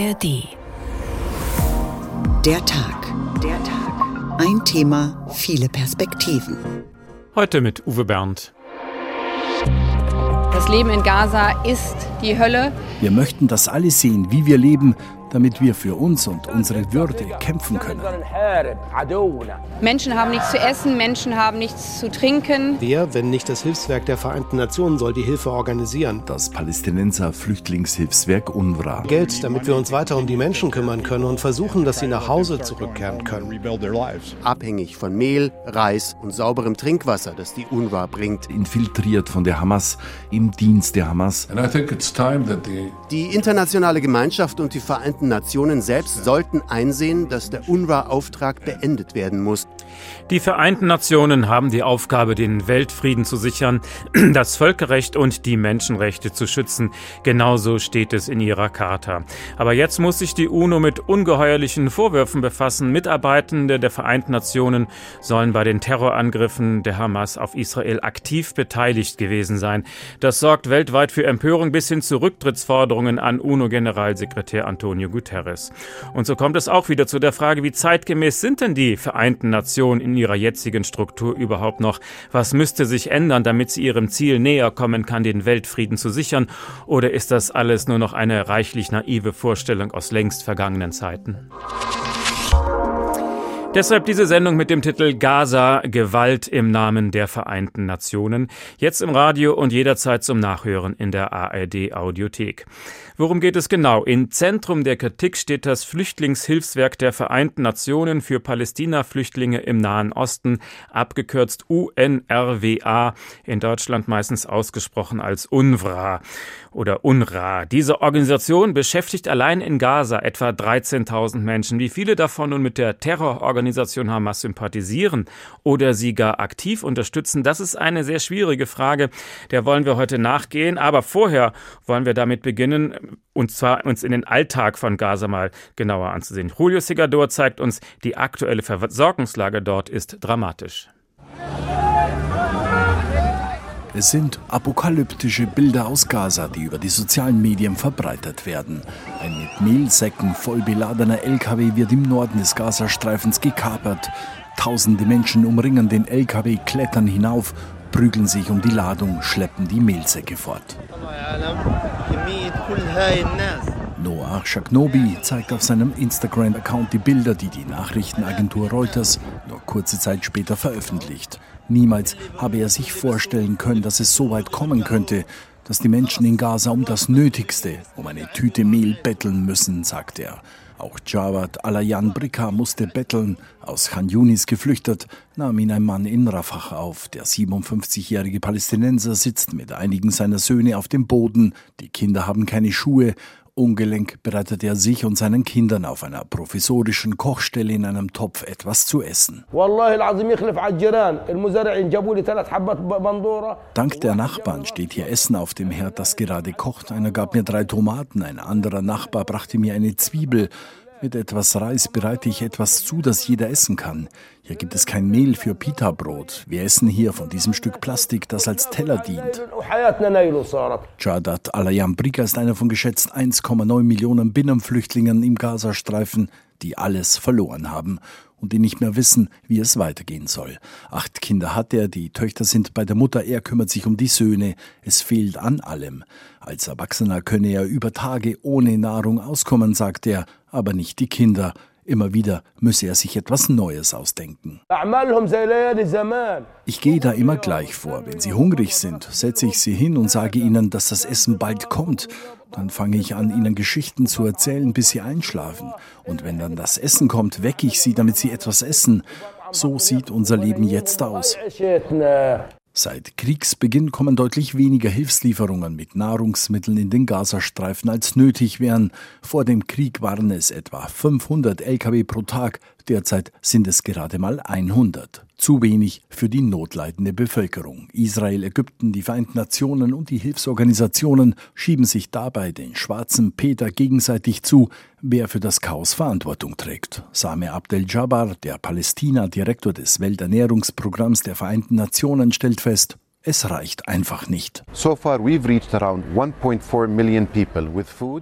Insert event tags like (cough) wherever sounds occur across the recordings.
ARD. Der Tag. Der Tag. Ein Thema, viele Perspektiven. Heute mit Uwe Bernd. Das Leben in Gaza ist die Hölle. Wir möchten, dass alle sehen, wie wir leben, damit wir für uns und unsere Würde kämpfen können. Menschen haben nichts zu essen, Menschen haben nichts zu trinken. Wer, wenn nicht das Hilfswerk der Vereinten Nationen, soll die Hilfe organisieren? Das Palästinenser Flüchtlingshilfswerk UNRWA. Geld, damit wir uns weiter um die Menschen kümmern können und versuchen, dass sie nach Hause zurückkehren können. Abhängig von Mehl, Reis und sauberem Trinkwasser, das die UNRWA bringt. Infiltriert von der Hamas, im Dienst der Hamas. Die internationale Gemeinschaft und die Vereinten Nationen selbst sollten einsehen, dass der UNRWA-Auftrag beendet werden muss. Die Vereinten Nationen haben die Aufgabe, den Weltfrieden zu sichern, (clears throat) das Völkerrecht und die Menschenrechte zu schützen. Genauso steht es in ihrer Charta. Aber jetzt muss sich die UNO mit ungeheuerlichen Vorwürfen befassen. Mitarbeitende der Vereinten Nationen sollen bei den Terrorangriffen der Hamas auf Israel aktiv beteiligt gewesen sein. Das sorgt weltweit für Empörung bis hin zu Rücktrittsforderungen an UNO-Generalsekretär Antonio Guterres. Und so kommt es auch wieder zu der Frage, wie zeitgemäß sind denn die Vereinten Nationen in ihrer jetzigen Struktur überhaupt noch? Was müsste sich ändern, damit sie ihrem Ziel näher kommen kann, den Weltfrieden zu sichern? Oder ist das alles nur noch eine reichlich naive Vorstellung aus längst vergangenen Zeiten? Deshalb diese Sendung mit dem Titel Gaza Gewalt im Namen der Vereinten Nationen. Jetzt im Radio und jederzeit zum Nachhören in der ARD Audiothek. Worum geht es genau? Im Zentrum der Kritik steht das Flüchtlingshilfswerk der Vereinten Nationen für Palästina-Flüchtlinge im Nahen Osten, abgekürzt UNRWA, in Deutschland meistens ausgesprochen als UNWRA oder UNRWA. Diese Organisation beschäftigt allein in Gaza etwa 13.000 Menschen. Wie viele davon nun mit der Terrororganisation Hamas sympathisieren oder sie gar aktiv unterstützen, das ist eine sehr schwierige Frage. Der wollen wir heute nachgehen. Aber vorher wollen wir damit beginnen, und zwar uns in den Alltag von Gaza mal genauer anzusehen. Julio Segador zeigt uns, die aktuelle Versorgungslage dort ist dramatisch. Es sind apokalyptische Bilder aus Gaza, die über die sozialen Medien verbreitet werden. Ein mit Mehlsäcken voll beladener LKW wird im Norden des Gazastreifens gekapert. Tausende Menschen umringen den LKW, klettern hinauf, prügeln sich um die Ladung, schleppen die Mehlsäcke fort. Noah Shaknobi zeigt auf seinem Instagram-Account die Bilder, die die Nachrichtenagentur Reuters nur kurze Zeit später veröffentlicht. Niemals habe er sich vorstellen können, dass es so weit kommen könnte, dass die Menschen in Gaza um das Nötigste, um eine Tüte Mehl betteln müssen, sagt er. Auch Jawad Alayan Brika musste betteln. Aus Khan Yunis geflüchtet, nahm ihn ein Mann in Rafah auf. Der 57-jährige Palästinenser sitzt mit einigen seiner Söhne auf dem Boden. Die Kinder haben keine Schuhe Ungelenk bereitet er sich und seinen Kindern auf einer provisorischen Kochstelle in einem Topf etwas zu essen. Dank der Nachbarn steht hier Essen auf dem Herd, das gerade kocht. Einer gab mir drei Tomaten, ein anderer Nachbar brachte mir eine Zwiebel. Mit etwas Reis bereite ich etwas zu, das jeder essen kann. Hier gibt es kein Mehl für Pita-Brot. Wir essen hier von diesem Stück Plastik, das als Teller dient. Jadat Alayambrika ist einer von geschätzt 1,9 Millionen Binnenflüchtlingen im Gazastreifen, die alles verloren haben und die nicht mehr wissen, wie es weitergehen soll. Acht Kinder hat er, die Töchter sind bei der Mutter, er kümmert sich um die Söhne. Es fehlt an allem. Als Erwachsener könne er über Tage ohne Nahrung auskommen, sagt er, aber nicht die Kinder. Immer wieder müsse er sich etwas Neues ausdenken. Ich gehe da immer gleich vor. Wenn sie hungrig sind, setze ich sie hin und sage ihnen, dass das Essen bald kommt. Dann fange ich an, ihnen Geschichten zu erzählen, bis sie einschlafen. Und wenn dann das Essen kommt, wecke ich sie, damit sie etwas essen. So sieht unser Leben jetzt aus. Seit Kriegsbeginn kommen deutlich weniger Hilfslieferungen mit Nahrungsmitteln in den Gazastreifen als nötig wären. Vor dem Krieg waren es etwa 500 Lkw pro Tag, derzeit sind es gerade mal 100. Zu wenig für die notleidende Bevölkerung. Israel, Ägypten, die Vereinten Nationen und die Hilfsorganisationen schieben sich dabei den schwarzen Peter gegenseitig zu, wer für das Chaos Verantwortung trägt. Same Abdel Jabbar, der Palästina-Direktor des Welternährungsprogramms der Vereinten Nationen, stellt fest, Es reicht einfach nicht.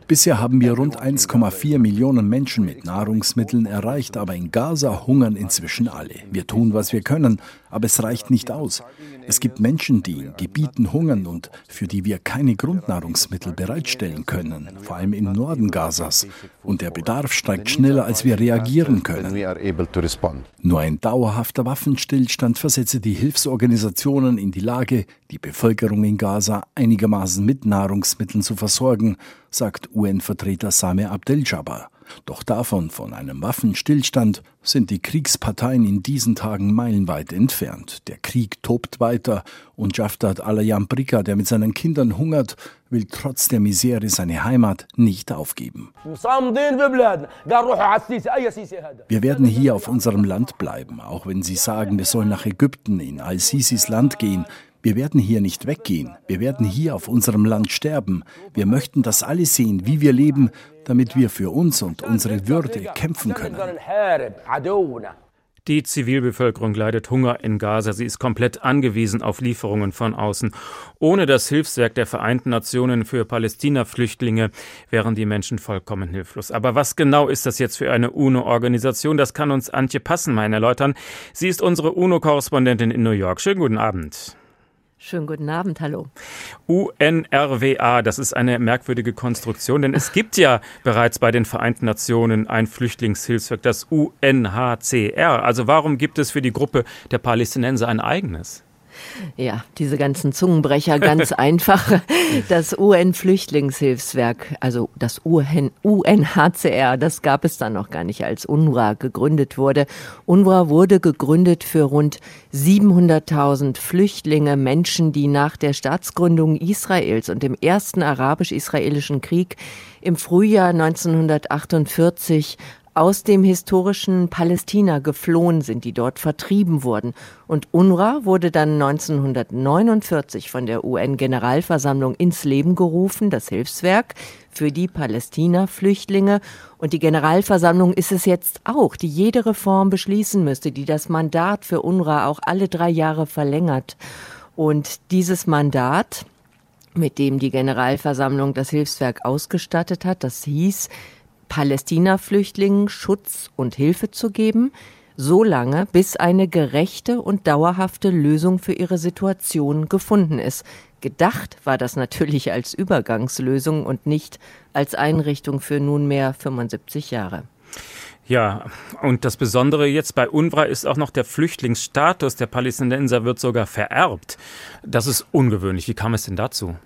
Bisher haben wir rund 1,4 Millionen Menschen mit Nahrungsmitteln erreicht, aber in Gaza hungern inzwischen alle. Wir tun, was wir können, aber es reicht nicht aus. Es gibt Menschen, die in Gebieten hungern und für die wir keine Grundnahrungsmittel bereitstellen können, vor allem im Norden Gazas. Und der Bedarf steigt schneller, als wir reagieren können. Nur ein dauerhafter Waffenstillstand versetze die Hilfsorganisationen in die Lage, die Bevölkerung in Gaza einigermaßen mit Nahrungsmitteln zu versorgen, sagt UN-Vertreter Sameh Abdel-Jabbar. Doch davon, von einem Waffenstillstand, sind die Kriegsparteien in diesen Tagen meilenweit entfernt. Der Krieg tobt weiter und Jaftat al-Yambrika, der mit seinen Kindern hungert, will trotz der Misere seine Heimat nicht aufgeben. Wir werden hier auf unserem Land bleiben, auch wenn Sie sagen, wir sollen nach Ägypten in Al-Sisis Land gehen. Wir werden hier nicht weggehen. Wir werden hier auf unserem Land sterben. Wir möchten, dass alle sehen, wie wir leben, damit wir für uns und unsere Würde kämpfen können. Die Zivilbevölkerung leidet Hunger in Gaza. Sie ist komplett angewiesen auf Lieferungen von außen. Ohne das Hilfswerk der Vereinten Nationen für Palästina-Flüchtlinge wären die Menschen vollkommen hilflos. Aber was genau ist das jetzt für eine UNO-Organisation? Das kann uns Antje Passenmein erläutern. Sie ist unsere UNO-Korrespondentin in New York. Schönen guten Abend. Schönen guten Abend, hallo. UNRWA, das ist eine merkwürdige Konstruktion, denn es gibt ja bereits bei den Vereinten Nationen ein Flüchtlingshilfswerk, das UNHCR. Also warum gibt es für die Gruppe der Palästinenser ein eigenes? Ja, diese ganzen Zungenbrecher ganz (laughs) einfach. Das UN-Flüchtlingshilfswerk, also das UNHCR, das gab es dann noch gar nicht, als UNRWA gegründet wurde. UNRWA wurde gegründet für rund 700.000 Flüchtlinge, Menschen, die nach der Staatsgründung Israels und dem ersten arabisch-israelischen Krieg im Frühjahr 1948 aus dem historischen Palästina geflohen sind, die dort vertrieben wurden. Und UNRWA wurde dann 1949 von der UN-Generalversammlung ins Leben gerufen, das Hilfswerk für die Palästina-Flüchtlinge. Und die Generalversammlung ist es jetzt auch, die jede Reform beschließen müsste, die das Mandat für UNRWA auch alle drei Jahre verlängert. Und dieses Mandat, mit dem die Generalversammlung das Hilfswerk ausgestattet hat, das hieß, Palästina-Flüchtlingen Schutz und Hilfe zu geben, so lange, bis eine gerechte und dauerhafte Lösung für ihre Situation gefunden ist. Gedacht war das natürlich als Übergangslösung und nicht als Einrichtung für nunmehr 75 Jahre. Ja, und das Besondere jetzt bei UNRWA ist auch noch der Flüchtlingsstatus der Palästinenser wird sogar vererbt. Das ist ungewöhnlich. Wie kam es denn dazu?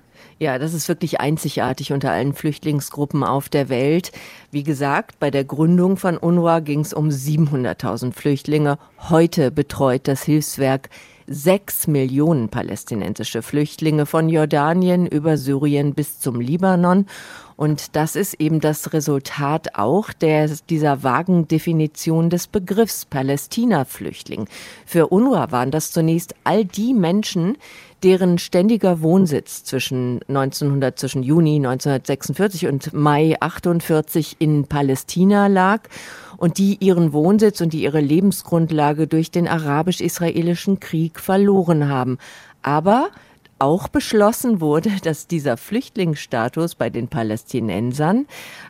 Ja, das ist wirklich einzigartig unter allen Flüchtlingsgruppen auf der Welt. Wie gesagt, bei der Gründung von UNRWA ging es um 700.000 Flüchtlinge. Heute betreut das Hilfswerk sechs Millionen palästinensische Flüchtlinge von Jordanien über Syrien bis zum Libanon. Und das ist eben das Resultat auch der, dieser vagen Definition des Begriffs Palästina-Flüchtling. Für UNRWA waren das zunächst all die Menschen, deren ständiger Wohnsitz zwischen 1900, zwischen Juni 1946 und Mai 48 in Palästina lag und die ihren Wohnsitz und die ihre Lebensgrundlage durch den arabisch-israelischen Krieg verloren haben. Aber auch beschlossen wurde, (laughs) dass dieser Flüchtlingsstatus bei den Palästinensern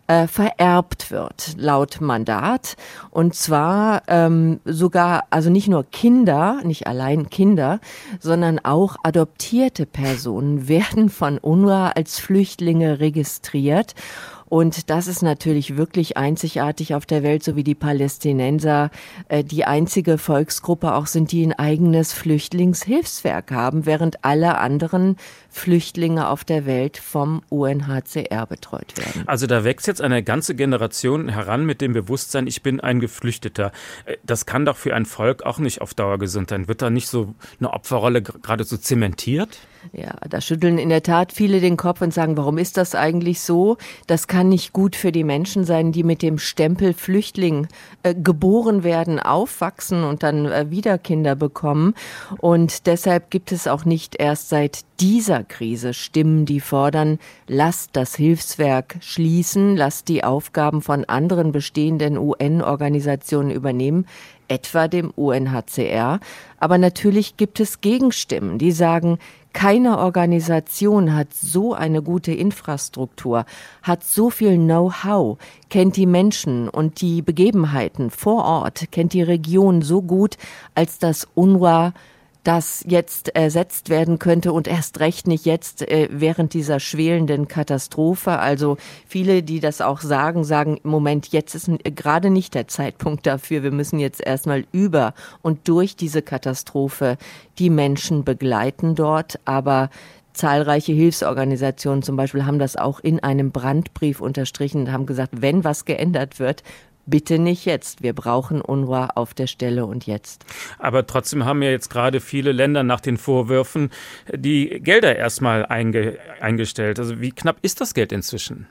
äh, vererbt wird, laut Mandat. Und zwar ähm, sogar, also nicht nur Kinder, nicht allein Kinder, sondern auch adoptierte Personen (laughs) werden von UNRWA als Flüchtlinge registriert. Und das ist natürlich wirklich einzigartig auf der Welt, so wie die Palästinenser äh, die einzige Volksgruppe auch sind, die ein eigenes Flüchtlingshilfswerk haben, während alle anderen Flüchtlinge auf der Welt vom UNHCR betreut werden. Also da wächst jetzt eine ganze Generation heran mit dem Bewusstsein, ich bin ein Geflüchteter. Äh, das kann doch für ein Volk auch nicht auf Dauer gesund sein. Wird da nicht so eine Opferrolle geradezu zementiert? Ja, da schütteln in der Tat viele den Kopf und sagen, warum ist das eigentlich so? Das kann nicht gut für die Menschen sein, die mit dem Stempel Flüchtling äh, geboren werden, aufwachsen und dann äh, wieder Kinder bekommen. Und deshalb gibt es auch nicht erst seit dieser Krise Stimmen, die fordern, lasst das Hilfswerk schließen, lasst die Aufgaben von anderen bestehenden UN-Organisationen übernehmen etwa dem UNHCR. Aber natürlich gibt es Gegenstimmen, die sagen, keine Organisation hat so eine gute Infrastruktur, hat so viel Know-how, kennt die Menschen und die Begebenheiten vor Ort, kennt die Region so gut, als dass UNRWA das jetzt ersetzt werden könnte und erst recht nicht jetzt äh, während dieser schwelenden Katastrophe. Also viele, die das auch sagen, sagen im Moment, jetzt ist gerade nicht der Zeitpunkt dafür. Wir müssen jetzt erstmal über und durch diese Katastrophe die Menschen begleiten dort. Aber Zahlreiche Hilfsorganisationen zum Beispiel haben das auch in einem Brandbrief unterstrichen und haben gesagt, wenn was geändert wird, bitte nicht jetzt. Wir brauchen UNRWA auf der Stelle und jetzt. Aber trotzdem haben ja jetzt gerade viele Länder nach den Vorwürfen die Gelder erstmal einge eingestellt. Also wie knapp ist das Geld inzwischen?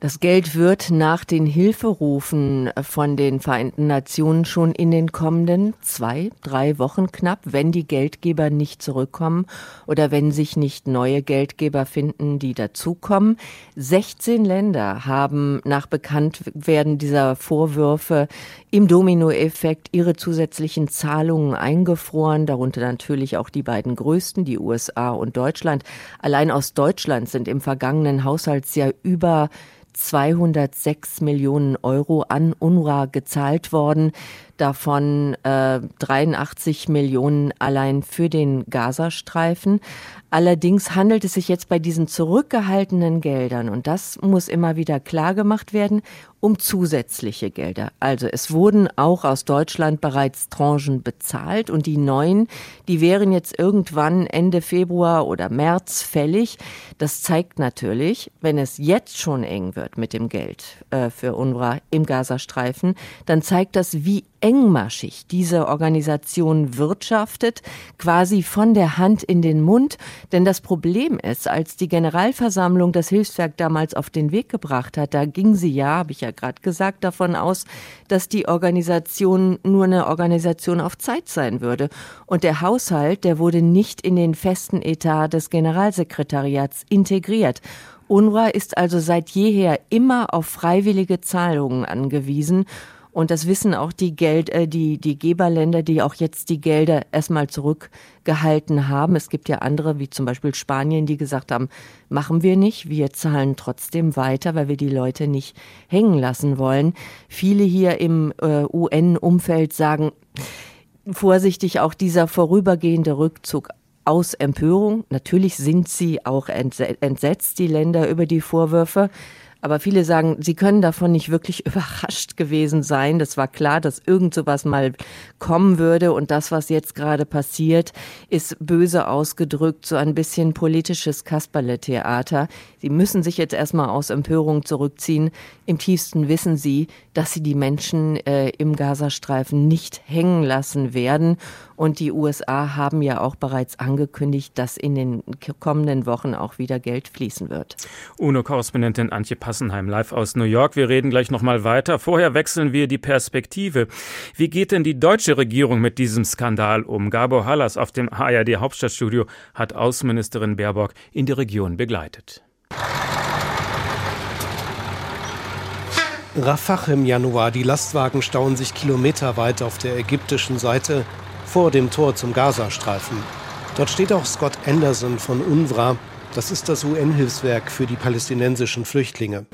Das Geld wird nach den Hilferufen von den Vereinten Nationen schon in den kommenden zwei, drei Wochen knapp, wenn die Geldgeber nicht zurückkommen oder wenn sich nicht neue Geldgeber finden, die dazukommen. 16 Länder haben nach Bekanntwerden dieser Vorwürfe im Dominoeffekt ihre zusätzlichen Zahlungen eingefroren, darunter natürlich auch die beiden größten, die USA und Deutschland. Allein aus Deutschland sind im vergangenen Haushaltsjahr über 206 Millionen Euro an UNRWA gezahlt worden, davon äh, 83 Millionen allein für den Gazastreifen. Allerdings handelt es sich jetzt bei diesen zurückgehaltenen Geldern, und das muss immer wieder klar gemacht werden, um zusätzliche Gelder. Also es wurden auch aus Deutschland bereits Tranchen bezahlt und die neuen, die wären jetzt irgendwann Ende Februar oder März fällig. Das zeigt natürlich, wenn es jetzt schon eng wird mit dem Geld äh, für UNRWA im Gazastreifen, dann zeigt das, wie engmaschig diese Organisation wirtschaftet, quasi von der Hand in den Mund. Denn das Problem ist, als die Generalversammlung das Hilfswerk damals auf den Weg gebracht hat, da ging sie ja, habe ich ja gerade gesagt, davon aus, dass die Organisation nur eine Organisation auf Zeit sein würde. Und der Haushalt, der wurde nicht in den festen Etat des Generalsekretariats integriert. UNRWA ist also seit jeher immer auf freiwillige Zahlungen angewiesen. Und das wissen auch die Geld, äh, die, die Geberländer, die auch jetzt die Gelder erstmal zurückgehalten haben. Es gibt ja andere, wie zum Beispiel Spanien, die gesagt haben, machen wir nicht, wir zahlen trotzdem weiter, weil wir die Leute nicht hängen lassen wollen. Viele hier im äh, UN-Umfeld sagen, vorsichtig auch dieser vorübergehende Rückzug aus Empörung. Natürlich sind sie auch entsetzt, die Länder, über die Vorwürfe. Aber viele sagen, sie können davon nicht wirklich (laughs) überrascht gewesen sein. Das war klar, dass irgend sowas mal kommen würde. Und das, was jetzt gerade passiert, ist böse ausgedrückt so ein bisschen politisches Kasperle-Theater. Sie müssen sich jetzt erstmal aus Empörung zurückziehen. Im tiefsten wissen sie, dass sie die Menschen äh, im Gazastreifen nicht hängen lassen werden. Und die USA haben ja auch bereits angekündigt, dass in den kommenden Wochen auch wieder Geld fließen wird. UNO-Korrespondentin Antje Passenheim live aus New York. Wir reden gleich noch mal weiter. Vorher wechseln wir die Perspektive. Wie geht denn die deutsche Regierung mit diesem Skandal um? Gabor Hallas auf dem ARD Hauptstadtstudio hat Außenministerin Baerbock in die Region begleitet. Rafah im Januar. Die Lastwagen stauen sich kilometerweit auf der ägyptischen Seite vor dem Tor zum Gazastreifen. Dort steht auch Scott Anderson von UNRWA. Das ist das UN-Hilfswerk für die palästinensischen Flüchtlinge.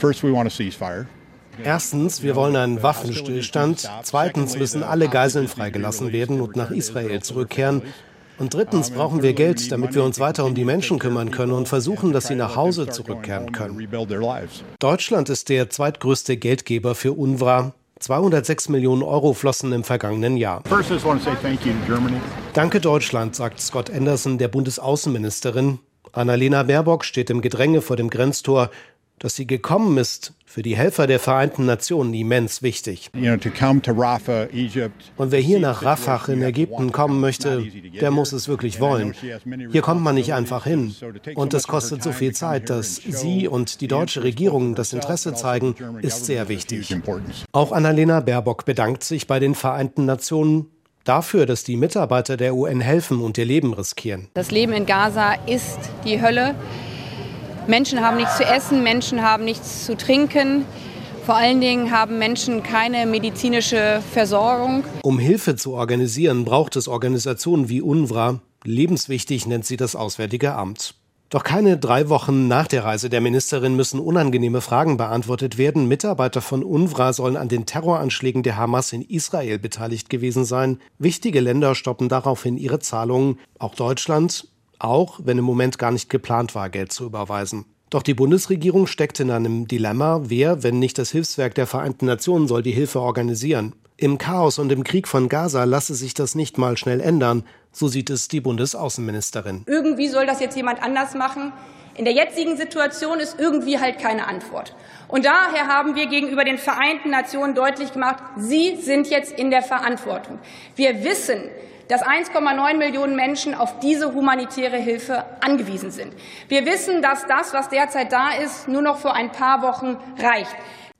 Erstens, wir wollen einen Waffenstillstand. Zweitens müssen alle Geiseln freigelassen werden und nach Israel zurückkehren. Und drittens brauchen wir Geld, damit wir uns weiter um die Menschen kümmern können und versuchen, dass sie nach Hause zurückkehren können. Deutschland ist der zweitgrößte Geldgeber für UNRWA. 206 Millionen Euro flossen im vergangenen Jahr. Danke Deutschland, sagt Scott Anderson, der Bundesaußenministerin. Annalena Baerbock steht im Gedränge vor dem Grenztor. Dass sie gekommen ist, für die Helfer der Vereinten Nationen immens wichtig. Und wer hier nach Rafah in Ägypten kommen möchte, der muss es wirklich wollen. Hier kommt man nicht einfach hin. Und es kostet so viel Zeit, dass Sie und die deutsche Regierung das Interesse zeigen, ist sehr wichtig. Auch Annalena Baerbock bedankt sich bei den Vereinten Nationen dafür, dass die Mitarbeiter der UN helfen und ihr Leben riskieren. Das Leben in Gaza ist die Hölle. Menschen haben nichts zu essen, Menschen haben nichts zu trinken. Vor allen Dingen haben Menschen keine medizinische Versorgung. Um Hilfe zu organisieren, braucht es Organisationen wie UNRWA. Lebenswichtig nennt sie das Auswärtige Amt. Doch keine drei Wochen nach der Reise der Ministerin müssen unangenehme Fragen beantwortet werden. Mitarbeiter von UNRWA sollen an den Terroranschlägen der Hamas in Israel beteiligt gewesen sein. Wichtige Länder stoppen daraufhin ihre Zahlungen, auch Deutschland, auch wenn im Moment gar nicht geplant war, Geld zu überweisen. Doch die Bundesregierung steckt in einem Dilemma, wer, wenn nicht das Hilfswerk der Vereinten Nationen, soll die Hilfe organisieren. Im Chaos und im Krieg von Gaza lasse sich das nicht mal schnell ändern, so sieht es die Bundesaußenministerin. Irgendwie soll das jetzt jemand anders machen. In der jetzigen Situation ist irgendwie halt keine Antwort. Und daher haben wir gegenüber den Vereinten Nationen deutlich gemacht, Sie sind jetzt in der Verantwortung. Wir wissen, dass 1,9 Millionen Menschen auf diese humanitäre Hilfe angewiesen sind. Wir wissen, dass das, was derzeit da ist, nur noch für ein paar Wochen reicht.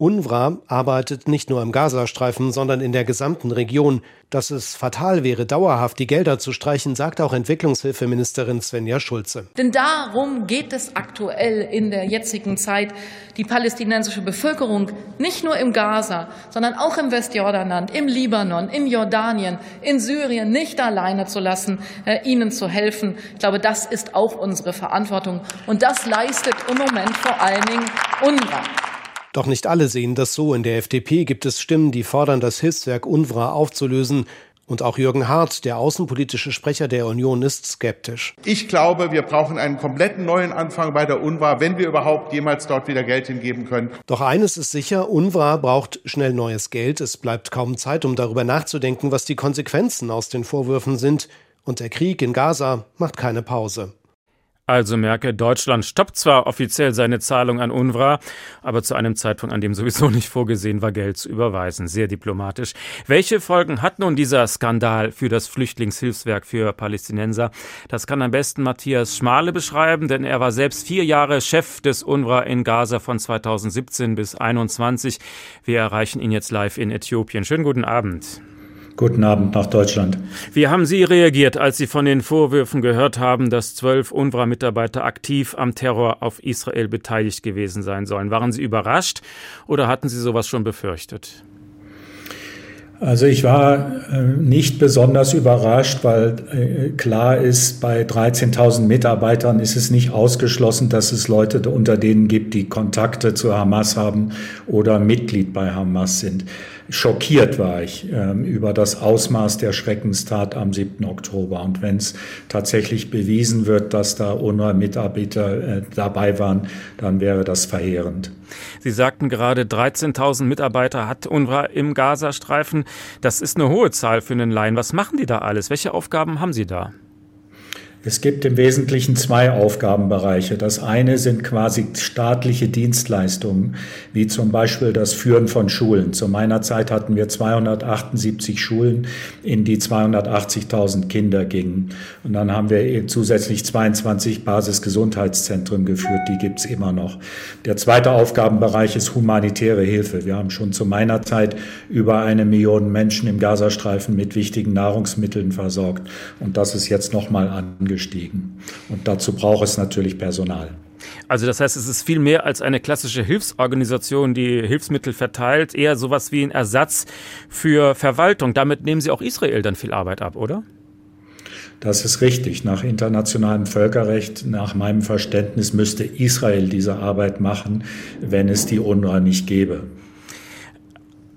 UNRWA arbeitet nicht nur im Gazastreifen, sondern in der gesamten Region. Dass es fatal wäre, dauerhaft die Gelder zu streichen, sagt auch Entwicklungshilfeministerin Svenja Schulze. Denn darum geht es aktuell in der jetzigen Zeit, die palästinensische Bevölkerung nicht nur im Gaza, sondern auch im Westjordanland, im Libanon, in Jordanien, in Syrien nicht alleine zu lassen, äh, ihnen zu helfen. Ich glaube, das ist auch unsere Verantwortung. Und das leistet im Moment vor allen Dingen UNRWA. Doch nicht alle sehen das so. In der FDP gibt es Stimmen, die fordern, das Hilfswerk UNRWA aufzulösen. Und auch Jürgen Hart, der außenpolitische Sprecher der Union, ist skeptisch. Ich glaube, wir brauchen einen kompletten neuen Anfang bei der UNRWA, wenn wir überhaupt jemals dort wieder Geld hingeben können. Doch eines ist sicher, UNRWA braucht schnell neues Geld. Es bleibt kaum Zeit, um darüber nachzudenken, was die Konsequenzen aus den Vorwürfen sind. Und der Krieg in Gaza macht keine Pause. Also merke, Deutschland stoppt zwar offiziell seine Zahlung an UNRWA, aber zu einem Zeitpunkt, an dem sowieso nicht vorgesehen war, Geld zu überweisen. Sehr diplomatisch. Welche Folgen hat nun dieser Skandal für das Flüchtlingshilfswerk für Palästinenser? Das kann am besten Matthias Schmale beschreiben, denn er war selbst vier Jahre Chef des UNRWA in Gaza von 2017 bis 2021. Wir erreichen ihn jetzt live in Äthiopien. Schönen guten Abend. Guten Abend nach Deutschland. Wie haben Sie reagiert, als Sie von den Vorwürfen gehört haben, dass zwölf UNRWA-Mitarbeiter aktiv am Terror auf Israel beteiligt gewesen sein sollen? Waren Sie überrascht oder hatten Sie sowas schon befürchtet? Also ich war äh, nicht besonders überrascht, weil äh, klar ist, bei 13.000 Mitarbeitern ist es nicht ausgeschlossen, dass es Leute unter denen gibt, die Kontakte zu Hamas haben oder Mitglied bei Hamas sind schockiert war ich ähm, über das Ausmaß der Schreckenstat am 7. Oktober. Und wenn es tatsächlich bewiesen wird, dass da UNRWA-Mitarbeiter äh, dabei waren, dann wäre das verheerend. Sie sagten gerade, 13.000 Mitarbeiter hat UNRWA im Gazastreifen. Das ist eine hohe Zahl für einen Laien. Was machen die da alles? Welche Aufgaben haben Sie da? Es gibt im Wesentlichen zwei Aufgabenbereiche. Das eine sind quasi staatliche Dienstleistungen, wie zum Beispiel das Führen von Schulen. Zu meiner Zeit hatten wir 278 Schulen, in die 280.000 Kinder gingen. Und dann haben wir zusätzlich 22 Basisgesundheitszentren geführt, die gibt's immer noch. Der zweite Aufgabenbereich ist humanitäre Hilfe. Wir haben schon zu meiner Zeit über eine Million Menschen im Gazastreifen mit wichtigen Nahrungsmitteln versorgt. Und das ist jetzt nochmal angestiegen gestiegen. Und dazu braucht es natürlich Personal. Also das heißt, es ist viel mehr als eine klassische Hilfsorganisation, die Hilfsmittel verteilt, eher sowas wie ein Ersatz für Verwaltung. Damit nehmen Sie auch Israel dann viel Arbeit ab, oder? Das ist richtig. Nach internationalem Völkerrecht, nach meinem Verständnis, müsste Israel diese Arbeit machen, wenn es die UNRWA nicht gäbe.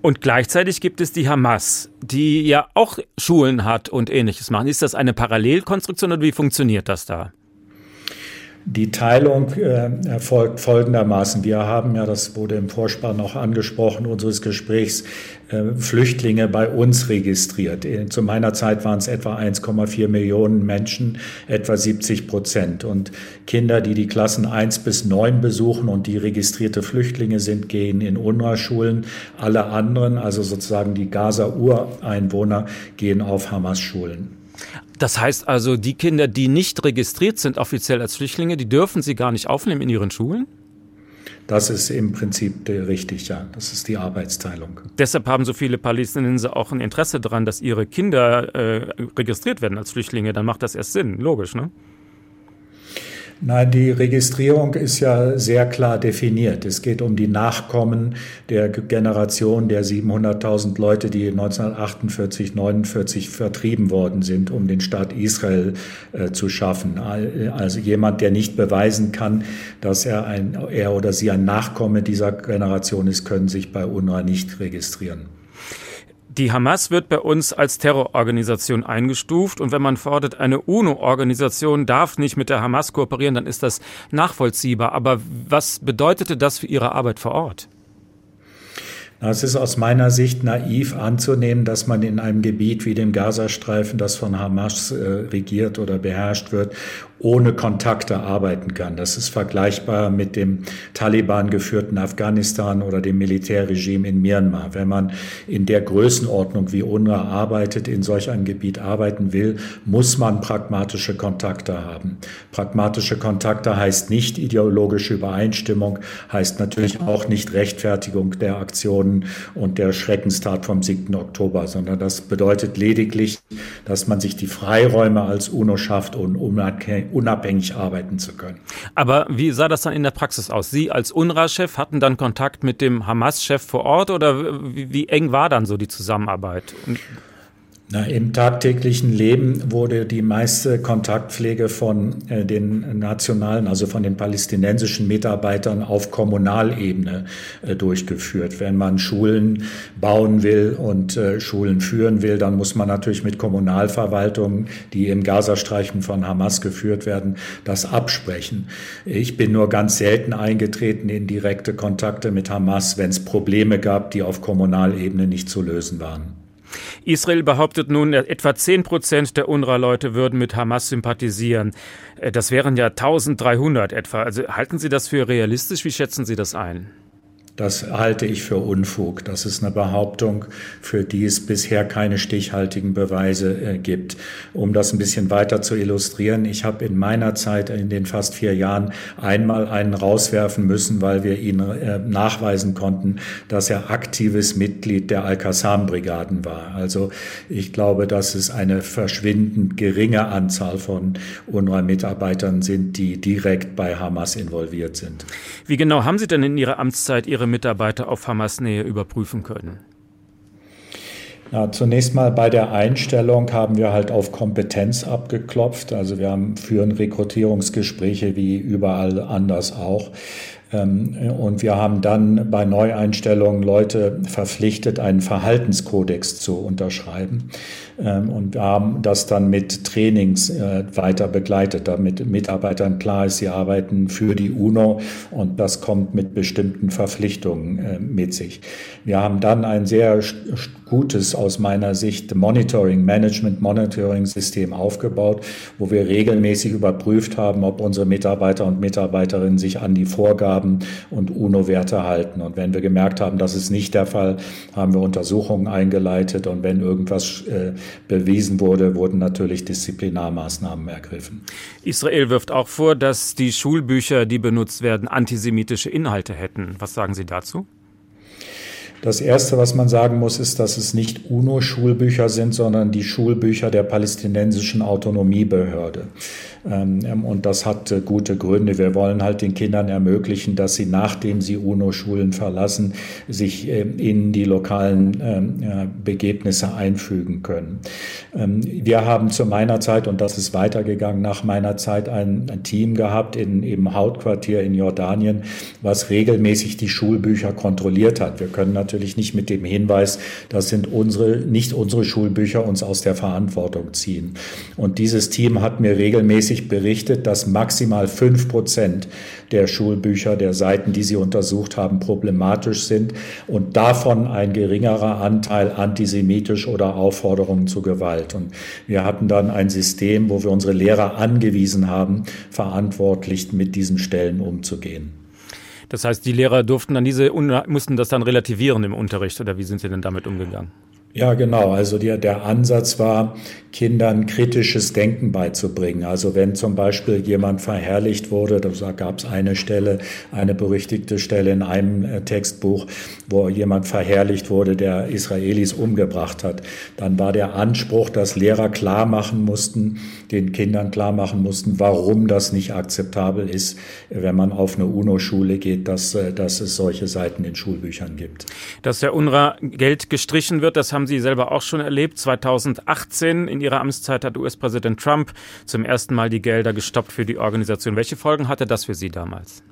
Und gleichzeitig gibt es die Hamas, die ja auch Schulen hat und ähnliches machen. Ist das eine Parallelkonstruktion oder wie funktioniert das da? Die Teilung äh, erfolgt folgendermaßen. Wir haben ja, das wurde im Vorspann noch angesprochen, unseres Gesprächs, äh, Flüchtlinge bei uns registriert. Zu meiner Zeit waren es etwa 1,4 Millionen Menschen, etwa 70 Prozent. Und Kinder, die die Klassen 1 bis 9 besuchen und die registrierte Flüchtlinge sind, gehen in UNRWA-Schulen. Alle anderen, also sozusagen die Gaza-Ureinwohner, gehen auf Hamas-Schulen. Das heißt also, die Kinder, die nicht registriert sind offiziell als Flüchtlinge, die dürfen sie gar nicht aufnehmen in ihren Schulen? Das ist im Prinzip richtig, ja. Das ist die Arbeitsteilung. Deshalb haben so viele Palästinenser auch ein Interesse daran, dass ihre Kinder äh, registriert werden als Flüchtlinge. Dann macht das erst Sinn, logisch, ne? Nein, die Registrierung ist ja sehr klar definiert. Es geht um die Nachkommen der Generation der 700.000 Leute, die 1948, 49 vertrieben worden sind, um den Staat Israel äh, zu schaffen. Also jemand, der nicht beweisen kann, dass er, ein, er oder sie ein Nachkomme dieser Generation ist, können sich bei UNRWA nicht registrieren. Die Hamas wird bei uns als Terrororganisation eingestuft und wenn man fordert, eine UNO-Organisation darf nicht mit der Hamas kooperieren, dann ist das nachvollziehbar. Aber was bedeutete das für Ihre Arbeit vor Ort? Es ist aus meiner Sicht naiv anzunehmen, dass man in einem Gebiet wie dem Gazastreifen, das von Hamas äh, regiert oder beherrscht wird, ohne Kontakte arbeiten kann. Das ist vergleichbar mit dem Taliban geführten Afghanistan oder dem Militärregime in Myanmar. Wenn man in der Größenordnung wie UNRWA arbeitet, in solch einem Gebiet arbeiten will, muss man pragmatische Kontakte haben. Pragmatische Kontakte heißt nicht ideologische Übereinstimmung, heißt natürlich auch nicht Rechtfertigung der Aktionen und der Schreckenstat vom 7. Oktober, sondern das bedeutet lediglich, dass man sich die Freiräume als UNO schafft und unabhängig arbeiten zu können. Aber wie sah das dann in der Praxis aus? Sie als UNRWA-Chef hatten dann Kontakt mit dem Hamas-Chef vor Ort oder wie, wie eng war dann so die Zusammenarbeit? Na, Im tagtäglichen Leben wurde die meiste Kontaktpflege von äh, den nationalen, also von den palästinensischen Mitarbeitern auf Kommunalebene äh, durchgeführt. Wenn man Schulen bauen will und äh, Schulen führen will, dann muss man natürlich mit Kommunalverwaltungen, die im Gazastreifen von Hamas geführt werden, das absprechen. Ich bin nur ganz selten eingetreten in direkte Kontakte mit Hamas, wenn es Probleme gab, die auf Kommunalebene nicht zu lösen waren. Israel behauptet nun, etwa 10 Prozent der UNRWA-Leute würden mit Hamas sympathisieren. Äh, das wären ja 1300 etwa. Also halten Sie das für realistisch? Wie schätzen Sie das ein? Das halte ich für Unfug. Das ist eine Behauptung, für die es bisher keine stichhaltigen Beweise äh, gibt. Um das ein bisschen weiter zu illustrieren, ich habe in meiner Zeit, in den fast vier Jahren, einmal einen rauswerfen müssen, weil wir ihn äh, nachweisen konnten, dass er aktives Mitglied der Al-Qassam-Brigaden war. Also ich glaube, dass es eine verschwindend geringe Anzahl von UNRWA-Mitarbeitern sind, die direkt bei Hamas involviert sind. Wie genau haben Sie denn in Ihrer Amtszeit Ihre Mitarbeiter auf Hamas Nähe überprüfen können? Na, zunächst mal bei der Einstellung haben wir halt auf Kompetenz abgeklopft. Also wir haben führen Rekrutierungsgespräche wie überall anders auch. Ähm, und wir haben dann bei Neueinstellungen Leute verpflichtet, einen Verhaltenskodex zu unterschreiben. Ähm, und wir haben das dann mit Trainings äh, weiter begleitet, damit Mitarbeitern klar ist, sie arbeiten für die UNO und das kommt mit bestimmten Verpflichtungen äh, mit sich. Wir haben dann ein sehr gutes, aus meiner Sicht, Monitoring, Management Monitoring System aufgebaut, wo wir regelmäßig überprüft haben, ob unsere Mitarbeiter und Mitarbeiterinnen sich an die Vorgaben und UNO-Werte halten. Und wenn wir gemerkt haben, das ist nicht der Fall, haben wir Untersuchungen eingeleitet und wenn irgendwas äh, bewiesen wurde, wurden natürlich Disziplinarmaßnahmen ergriffen. Israel wirft auch vor, dass die Schulbücher, die benutzt werden, antisemitische Inhalte hätten. Was sagen Sie dazu? Das Erste, was man sagen muss, ist, dass es nicht UNO-Schulbücher sind, sondern die Schulbücher der palästinensischen Autonomiebehörde. Ähm, und das hat äh, gute Gründe. Wir wollen halt den Kindern ermöglichen, dass sie, nachdem sie UNO-Schulen verlassen, sich äh, in die lokalen ähm, Begebnisse einfügen können. Ähm, wir haben zu meiner Zeit, und das ist weitergegangen nach meiner Zeit, ein, Team gehabt in, im Hauptquartier in Jordanien, was regelmäßig die Schulbücher kontrolliert hat. Wir können natürlich nicht mit dem Hinweis, das sind unsere, nicht unsere Schulbücher, uns aus der Verantwortung ziehen. Und dieses Team hat mir regelmäßig regelmäßig berichtet, dass maximal fünf Prozent der Schulbücher, der Seiten, die sie untersucht haben, problematisch sind und davon ein geringerer Anteil antisemitisch oder Aufforderungen zu Gewalt. Und wir hatten dann ein System, wo wir unsere Lehrer angewiesen haben, verantwortlich mit diesen Stellen umzugehen. Das heißt, die Lehrer durften dann diese, mussten das dann relativieren im Unterricht oder wie sind sie denn damit umgegangen? Genau. Also der, der Ansatz war, Kindern kritisches Denken beizubringen. Also wenn zum Beispiel jemand verherrlicht wurde, da gab es eine Stelle, eine berüchtigte Stelle in einem äh, Textbuch, wo jemand verherrlicht wurde, der Israelis umgebracht hat, dann war der Anspruch, dass Lehrer klar machen mussten, den Kindern klar machen mussten, warum das nicht akzeptabel ist, wenn man auf eine UNO-Schule geht, dass, äh, dass es solche Seiten in Schulbüchern gibt. Dass der UNRWA Geld gestrichen wird, das haben Sie selber auch schon erlebt. 2018 in Ihrer Amtszeit hat US-Präsident Trump zum ersten Mal die Gelder gestoppt für die Organisation. Welche Folgen hatte das für Sie damals?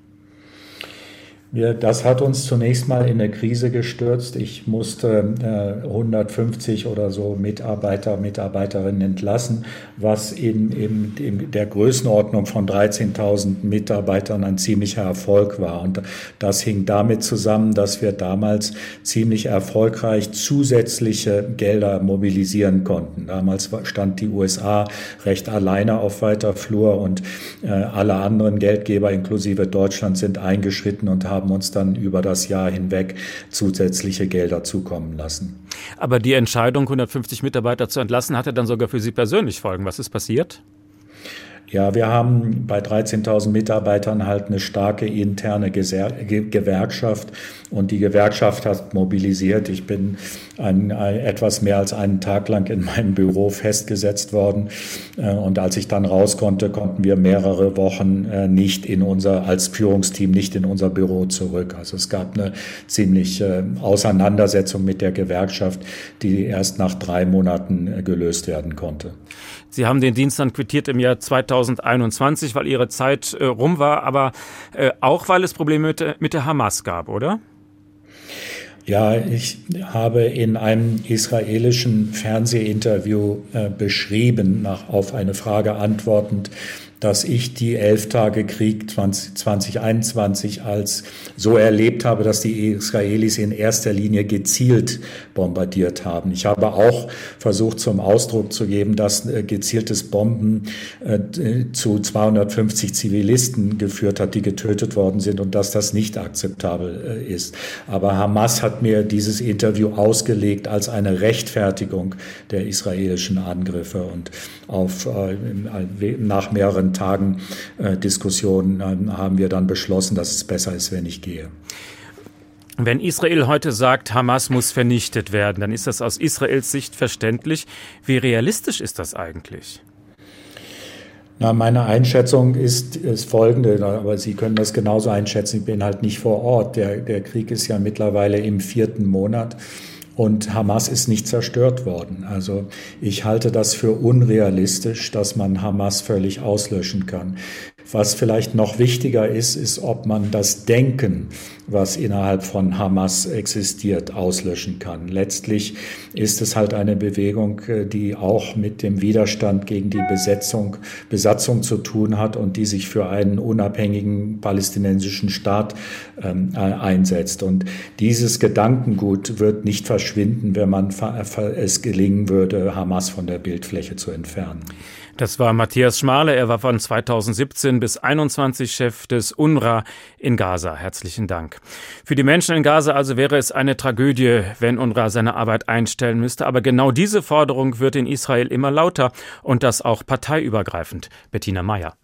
Wir, das hat uns zunächst mal in eine Krise gestürzt. Ich musste äh, 150 oder so Mitarbeiter, Mitarbeiterinnen entlassen, was in, in, in der Größenordnung von 13.000 Mitarbeitern ein ziemlicher Erfolg war. Und das hing damit zusammen, dass wir damals ziemlich erfolgreich zusätzliche Gelder mobilisieren konnten. Damals stand die USA recht alleine auf weiter Flur und äh, alle anderen Geldgeber, inklusive Deutschland, sind eingeschritten und haben haben uns dann über das Jahr hinweg zusätzliche Gelder zukommen lassen. Aber die Entscheidung, 150 Mitarbeiter zu entlassen, hatte dann sogar für Sie persönlich Folgen. Was ist passiert? Ja, wir haben bei 13.000 Mitarbeitern halt eine starke interne Gewerkschaft und die Gewerkschaft hat mobilisiert. Ich bin ein, ein, etwas mehr als einen Tag lang in meinem Büro festgesetzt worden äh, und als ich dann raus konnte, konnten wir mehrere Wochen äh, nicht in unser, als Führungsteam nicht in unser Büro zurück. Also es gab eine ziemliche äh, Auseinandersetzung mit der Gewerkschaft, die erst nach drei Monaten gelöst werden konnte. Sie haben den Dienst dann quittiert im Jahr 2021, weil Ihre Zeit äh, rum war, aber äh, auch weil es Probleme mit, mit der Hamas gab, oder? Ja, ich habe in einem israelischen Fernsehinterview äh, beschrieben, nach, auf eine Frage antwortend, dass ich die elf Tage Krieg 20, 2021 als so erlebt habe, dass die Israelis in erster Linie gezielt bombardiert haben. Ich habe auch versucht zum Ausdruck zu geben, dass äh, gezieltes Bomben äh, zu 250 Zivilisten geführt hat, die getötet worden sind und dass das nicht akzeptabel äh, ist. Aber Hamas hat mir dieses Interview ausgelegt als eine Rechtfertigung der israelischen Angriffe und auf, nach mehreren Tagen äh, Diskussionen äh, haben wir dann beschlossen, dass es besser ist, wenn ich gehe. Wenn Israel heute sagt, Hamas muss vernichtet werden, dann ist das aus Israels Sicht verständlich. Wie realistisch ist das eigentlich? Na, meine Einschätzung ist, ist folgende, aber Sie können das genauso einschätzen. Ich bin halt nicht vor Ort. Der, der Krieg ist ja mittlerweile im vierten Monat. Und Hamas ist nicht zerstört worden. Also ich halte das für unrealistisch, dass man Hamas völlig auslöschen kann. Was vielleicht noch wichtiger ist, ist, ob man das Denken, was innerhalb von Hamas existiert, auslöschen kann. Letztlich ist es halt eine Bewegung, äh, die auch mit dem Widerstand gegen die Besetzung, Besatzung zu tun hat und die sich für einen unabhängigen palästinensischen Staat ähm, äh, einsetzt. Und dieses Gedankengut wird nicht verschwinden, wenn man es gelingen würde, Hamas von der Bildfläche zu entfernen. Das war Matthias Schmale. Er war von 2017 bis 21 Chef des UNRWA in Gaza. Herzlichen Dank. Für die Menschen in Gaza also wäre es eine Tragödie, wenn UNRWA seine Arbeit einstellen müsste. Aber genau diese Forderung wird in Israel immer lauter und das auch parteiübergreifend. Bettina Meyer.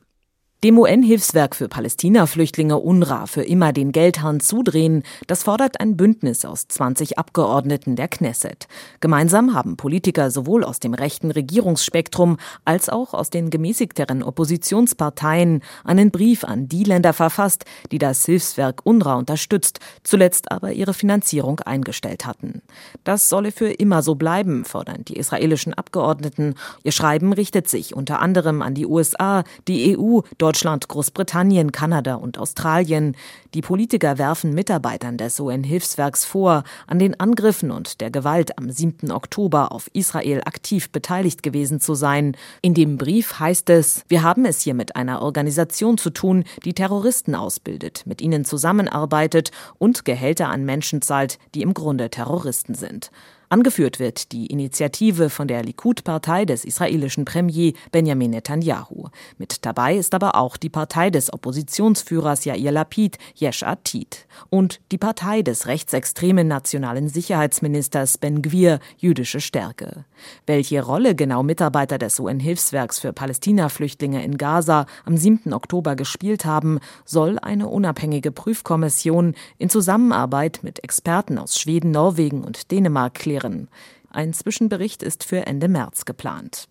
Dem UN-Hilfswerk für Palästina-Flüchtlinge UNRWA für immer den Geldhahn zudrehen, das fordert ein Bündnis aus 20 Abgeordneten der Knesset. Gemeinsam haben Politiker sowohl aus dem rechten Regierungsspektrum als auch aus den gemäßigteren Oppositionsparteien einen Brief an die Länder verfasst, die das Hilfswerk UNRWA unterstützt, zuletzt aber ihre Finanzierung eingestellt hatten. Das solle für immer so bleiben, fordern die israelischen Abgeordneten. Ihr Schreiben richtet sich unter anderem an die USA, die EU, Deutschland, Großbritannien, Kanada und Australien. Die Politiker werfen Mitarbeitern des UN-Hilfswerks vor, an den Angriffen und der Gewalt am 7. Oktober auf Israel aktiv beteiligt gewesen zu sein. In dem Brief heißt es, wir haben es hier mit einer Organisation zu tun, die Terroristen ausbildet, mit ihnen zusammenarbeitet und Gehälter an Menschen zahlt, die im Grunde Terroristen sind. Angeführt wird die Initiative von der Likud-Partei des israelischen Premier Benjamin Netanyahu. Mit dabei ist aber auch die Partei des Oppositionsführers Yair Lapid, Yesh Atid, und die Partei des rechtsextremen nationalen Sicherheitsministers Ben Gvir, Jüdische Stärke. Welche Rolle genau Mitarbeiter des UN-Hilfswerks für Palästina-Flüchtlinge in Gaza am 7. Oktober gespielt haben, soll eine unabhängige Prüfkommission in Zusammenarbeit mit Experten aus Schweden, Norwegen und Dänemark klären klären. Ein Zwischenbericht ist für Ende März geplant.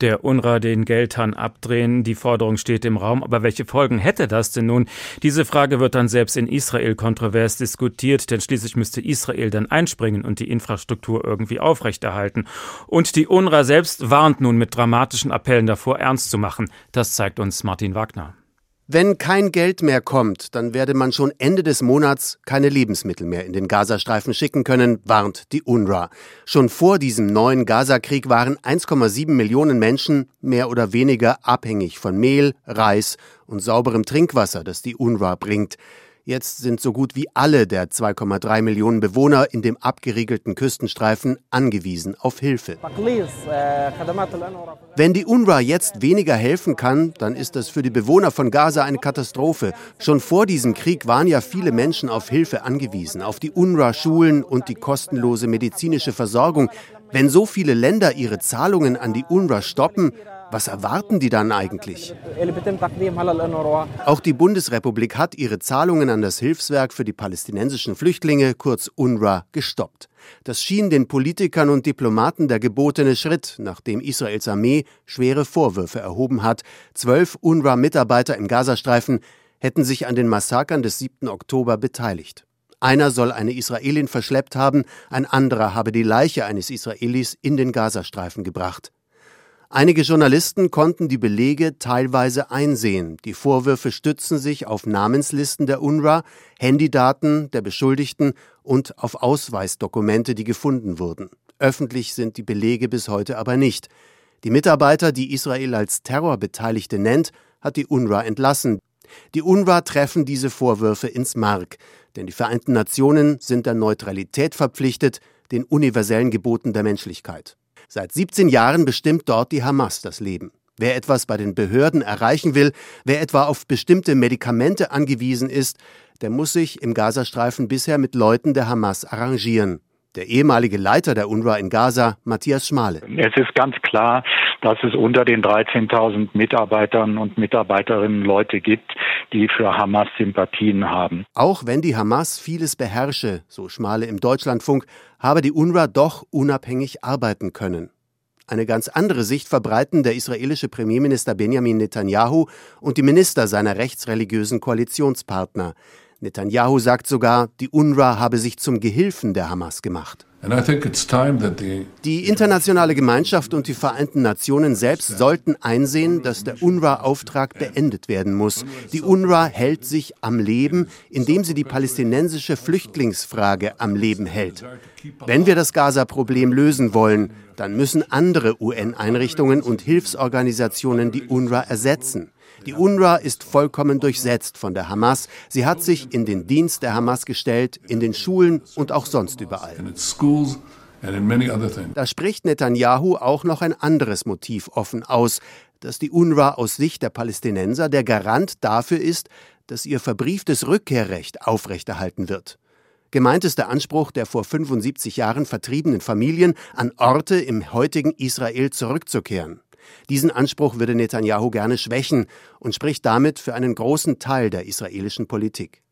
Der UNRWA den Geldhahn abdrehen, die Forderung steht im Raum. Aber welche Folgen hätte das denn nun? Diese Frage wird dann selbst in Israel kontrovers diskutiert, denn schließlich müsste Israel dann einspringen und die Infrastruktur irgendwie aufrechterhalten. Und die UNRWA selbst warnt nun mit dramatischen Appellen davor, ernst zu machen. Das zeigt uns Martin Wagner. Wenn kein Geld mehr kommt, dann werde man schon Ende des Monats keine Lebensmittel mehr in den Gazastreifen schicken können, warnt die UNRWA. Schon vor diesem neuen Gazakrieg waren 1,7 Millionen Menschen mehr oder weniger abhängig von Mehl, Reis und sauberem Trinkwasser, das die UNRWA bringt. Jetzt sind so gut wie alle der 2,3 Millionen Bewohner in dem abgeriegelten Küstenstreifen angewiesen auf Hilfe. Wenn die UNRWA jetzt weniger helfen kann, dann ist das für die Bewohner von Gaza eine Katastrophe. Schon vor diesem Krieg waren ja viele Menschen auf Hilfe angewiesen, auf die UNRWA-Schulen und die kostenlose medizinische Versorgung. Wenn so viele Länder ihre Zahlungen an die UNRWA stoppen, was erwarten die dann eigentlich? Auch die Bundesrepublik hat ihre Zahlungen an das Hilfswerk für die palästinensischen Flüchtlinge, kurz UNRWA, gestoppt. Das schien den Politikern und Diplomaten der gebotene Schritt, nachdem Israels Armee schwere Vorwürfe erhoben hat. Zwölf UNRWA-Mitarbeiter im Gazastreifen hätten sich an den Massakern des 7. Oktober beteiligt. Einer soll eine Israelin verschleppt haben, ein anderer habe die Leiche eines Israelis in den Gazastreifen gebracht. Einige Journalisten konnten die Belege teilweise einsehen. Die Vorwürfe stützen sich auf Namenslisten der UNRWA, Handydaten der Beschuldigten und auf Ausweisdokumente, die gefunden wurden. Öffentlich sind die Belege bis heute aber nicht. Die Mitarbeiter, die Israel als Terrorbeteiligte nennt, hat die UNRWA entlassen. Die UNRWA treffen diese Vorwürfe ins Mark, denn die Vereinten Nationen sind der Neutralität verpflichtet, den universellen Geboten der Menschlichkeit. Seit 17 Jahren bestimmt dort die Hamas das Leben. Wer etwas bei den Behörden erreichen will, wer etwa auf bestimmte Medikamente angewiesen ist, der muss sich im Gazastreifen bisher mit Leuten der Hamas arrangieren der ehemalige Leiter der UNRWA in Gaza, Matthias Schmale. Es ist ganz klar, dass es unter den 13.000 Mitarbeitern und Mitarbeiterinnen Leute gibt, die für Hamas Sympathien haben. Auch wenn die Hamas vieles beherrsche, so Schmale im Deutschlandfunk, habe die UNRWA doch unabhängig arbeiten können. Eine ganz andere Sicht verbreiten der israelische Premierminister Benjamin Netanyahu und die Minister seiner rechtsreligiösen Koalitionspartner. Netanyahu sagt sogar, die UNRWA habe sich zum Gehilfen der Hamas gemacht. Die internationale Gemeinschaft und die Vereinten Nationen selbst sollten einsehen, dass der UNRWA-Auftrag beendet werden muss. Die UNRWA hält sich am Leben, indem sie die palästinensische Flüchtlingsfrage am Leben hält. Wenn wir das Gaza-Problem lösen wollen, dann müssen andere UN-Einrichtungen und Hilfsorganisationen die UNRWA ersetzen. Die UNRWA ist vollkommen durchsetzt von der Hamas. Sie hat sich in den Dienst der Hamas gestellt, in den Schulen und auch sonst überall. Da spricht Netanyahu auch noch ein anderes Motiv offen aus, dass die UNRWA aus Sicht der Palästinenser der Garant dafür ist, dass ihr verbrieftes Rückkehrrecht aufrechterhalten wird. Gemeint ist der Anspruch der vor 75 Jahren vertriebenen Familien, an Orte im heutigen Israel zurückzukehren. Diesen Anspruch würde Netanyahu gerne schwächen und spricht damit für einen großen Teil der israelischen Politik.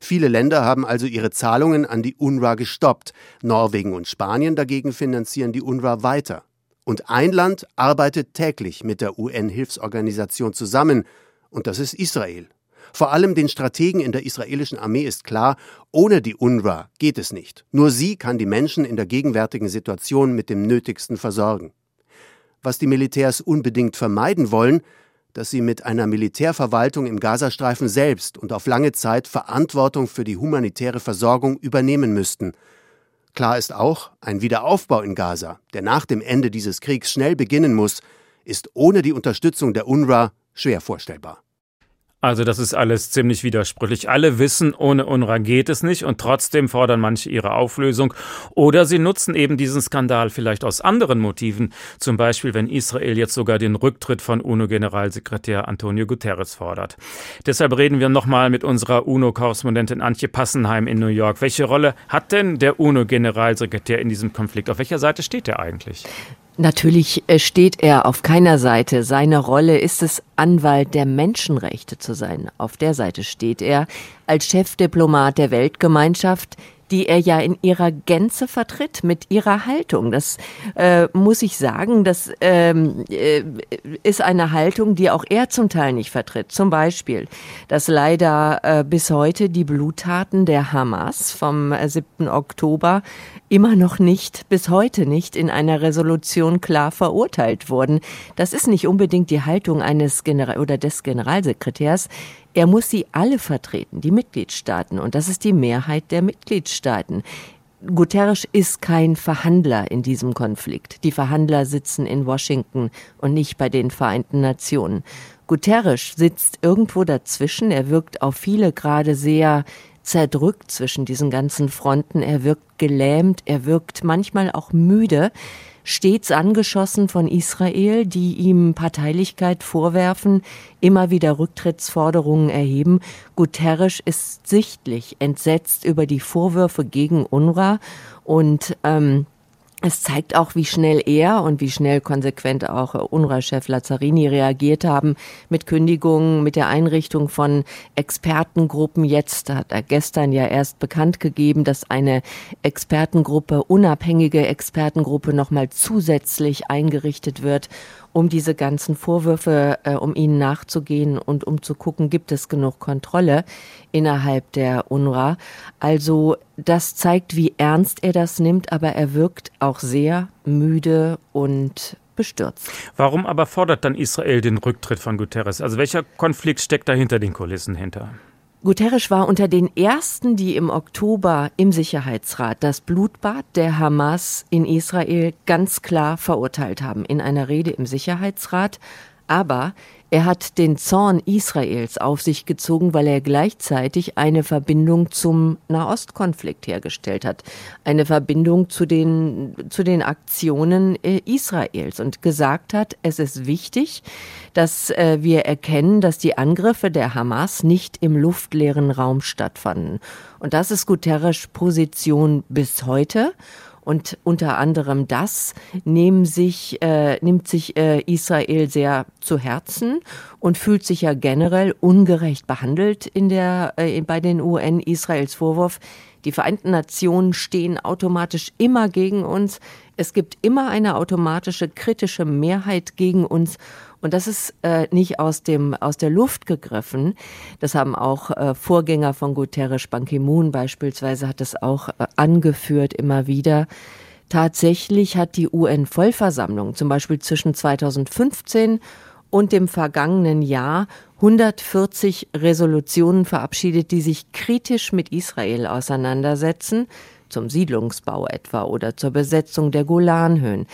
Viele Länder haben also ihre Zahlungen an die UNRWA gestoppt. Norwegen und Spanien dagegen finanzieren die UNRWA weiter. Und ein Land arbeitet täglich mit der UN-Hilfsorganisation zusammen, und das ist Israel. Vor allem den Strategen in der israelischen Armee ist klar, ohne die UNRWA geht es nicht. Nur sie kann die Menschen in der gegenwärtigen Situation mit dem Nötigsten versorgen was die Militärs unbedingt vermeiden wollen, dass sie mit einer Militärverwaltung im Gazastreifen selbst und auf lange Zeit Verantwortung für die humanitäre Versorgung übernehmen müssten. Klar ist auch, ein Wiederaufbau in Gaza, der nach dem Ende dieses Kriegs schnell beginnen muss, ist ohne die Unterstützung der UNRWA schwer vorstellbar. Also das ist alles ziemlich widersprüchlich. Alle wissen, ohne UNRWA geht es nicht und trotzdem fordern manche ihre Auflösung. Oder sie nutzen eben diesen Skandal vielleicht aus anderen Motiven. Zum Beispiel, wenn Israel jetzt sogar den Rücktritt von UNO-Generalsekretär Antonio Guterres fordert. Deshalb reden wir nochmal mit unserer UNO-Korrespondentin Antje Passenheim in New York. Welche Rolle hat denn der UNO-Generalsekretär in diesem Konflikt? Auf welcher Seite steht er eigentlich? Natürlich äh, steht er auf keiner Seite. Seine Rolle ist es, Anwalt der Menschenrechte zu sein. Auf der Seite steht er als Chefdiplomat der Weltgemeinschaft, die er ja in ihrer Gänze vertritt mit ihrer Haltung. Das äh, muss ich sagen, das ähm, äh, ist eine Haltung, die auch er zum Teil nicht vertritt. Zum Beispiel, dass leider äh, bis heute die Bluttaten der Hamas vom 7. Äh, Oktober immer noch nicht, bis heute nicht in einer Resolution klar verurteilt wurden. Das ist nicht unbedingt die Haltung eines General oder des Generalsekretärs. Er muss sie alle vertreten, die Mitgliedstaaten. Und das ist die Mehrheit der Mitgliedstaaten. Guterres ist kein Verhandler in diesem Konflikt. Die Verhandler sitzen in Washington und nicht bei den Vereinten Nationen. Guterres sitzt irgendwo dazwischen. Er wirkt auf viele gerade sehr zerdrückt zwischen diesen ganzen Fronten. Er wirkt gelähmt. Er wirkt manchmal auch müde stets angeschossen von Israel, die ihm Parteilichkeit vorwerfen, immer wieder Rücktrittsforderungen erheben. Guterres ist sichtlich entsetzt über die Vorwürfe gegen UNRWA und ähm, es zeigt auch, wie schnell er und wie schnell konsequent auch UNRWA-Chef Lazzarini reagiert haben mit Kündigungen, mit der Einrichtung von Expertengruppen. Jetzt hat er gestern ja erst bekannt gegeben, dass eine Expertengruppe, unabhängige Expertengruppe nochmal zusätzlich eingerichtet wird um diese ganzen Vorwürfe, äh, um ihnen nachzugehen und um zu gucken, gibt es genug Kontrolle innerhalb der UNRWA. Also das zeigt, wie ernst er das nimmt, aber er wirkt auch sehr müde und bestürzt. Warum aber fordert dann Israel den Rücktritt von Guterres? Also welcher Konflikt steckt da hinter den Kulissen hinter? Guterres war unter den ersten, die im Oktober im Sicherheitsrat das Blutbad der Hamas in Israel ganz klar verurteilt haben. In einer Rede im Sicherheitsrat aber er hat den Zorn Israels auf sich gezogen, weil er gleichzeitig eine Verbindung zum Nahostkonflikt hergestellt hat. Eine Verbindung zu den, zu den Aktionen äh, Israels und gesagt hat, es ist wichtig, dass äh, wir erkennen, dass die Angriffe der Hamas nicht im luftleeren Raum stattfanden. Und das ist Guterres Position bis heute. Und unter anderem das nehmen sich, äh, nimmt sich äh, Israel sehr zu Herzen und fühlt sich ja generell ungerecht behandelt in der, äh, bei den UN. Israels Vorwurf, die Vereinten Nationen stehen automatisch immer gegen uns. Es gibt immer eine automatische kritische Mehrheit gegen uns. Und das ist äh, nicht aus, dem, aus der Luft gegriffen. Das haben auch äh, Vorgänger von Guterres, Ban Ki-moon beispielsweise, hat das auch äh, angeführt immer wieder. Tatsächlich hat die UN-Vollversammlung zum Beispiel zwischen 2015 und dem vergangenen Jahr 140 Resolutionen verabschiedet, die sich kritisch mit Israel auseinandersetzen, zum Siedlungsbau etwa oder zur Besetzung der Golanhöhen.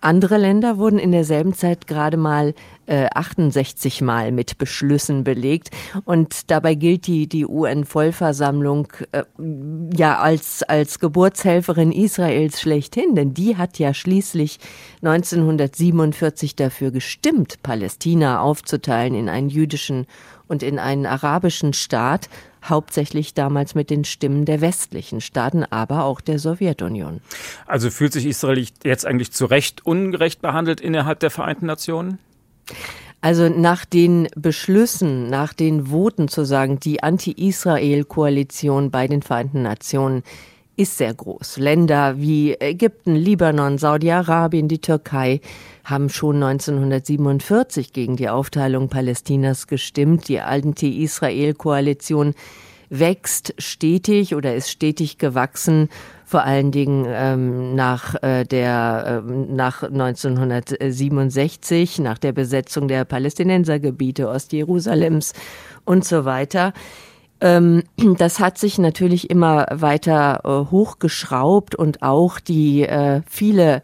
Andere Länder wurden in derselben Zeit gerade mal äh, 68 Mal mit Beschlüssen belegt. Und dabei gilt die, die UN-Vollversammlung äh, ja als, als Geburtshelferin Israels schlechthin, denn die hat ja schließlich 1947 dafür gestimmt, Palästina aufzuteilen in einen jüdischen und in einen arabischen Staat hauptsächlich damals mit den Stimmen der westlichen Staaten, aber auch der Sowjetunion. Also fühlt sich Israel jetzt eigentlich zu Recht ungerecht behandelt innerhalb der Vereinten Nationen? Also nach den Beschlüssen, nach den Voten zu sagen, die Anti-Israel-Koalition bei den Vereinten Nationen ist sehr groß. Länder wie Ägypten, Libanon, Saudi-Arabien, die Türkei haben schon 1947 gegen die Aufteilung Palästinas gestimmt. Die Anti-Israel-Koalition wächst stetig oder ist stetig gewachsen, vor allen Dingen ähm, nach äh, der äh, nach 1967, nach der Besetzung der Palästinensergebiete Ostjerusalems und so weiter. Ähm, (clears throat) das hat sich natürlich immer weiter äh, hochgeschraubt und auch die äh, viele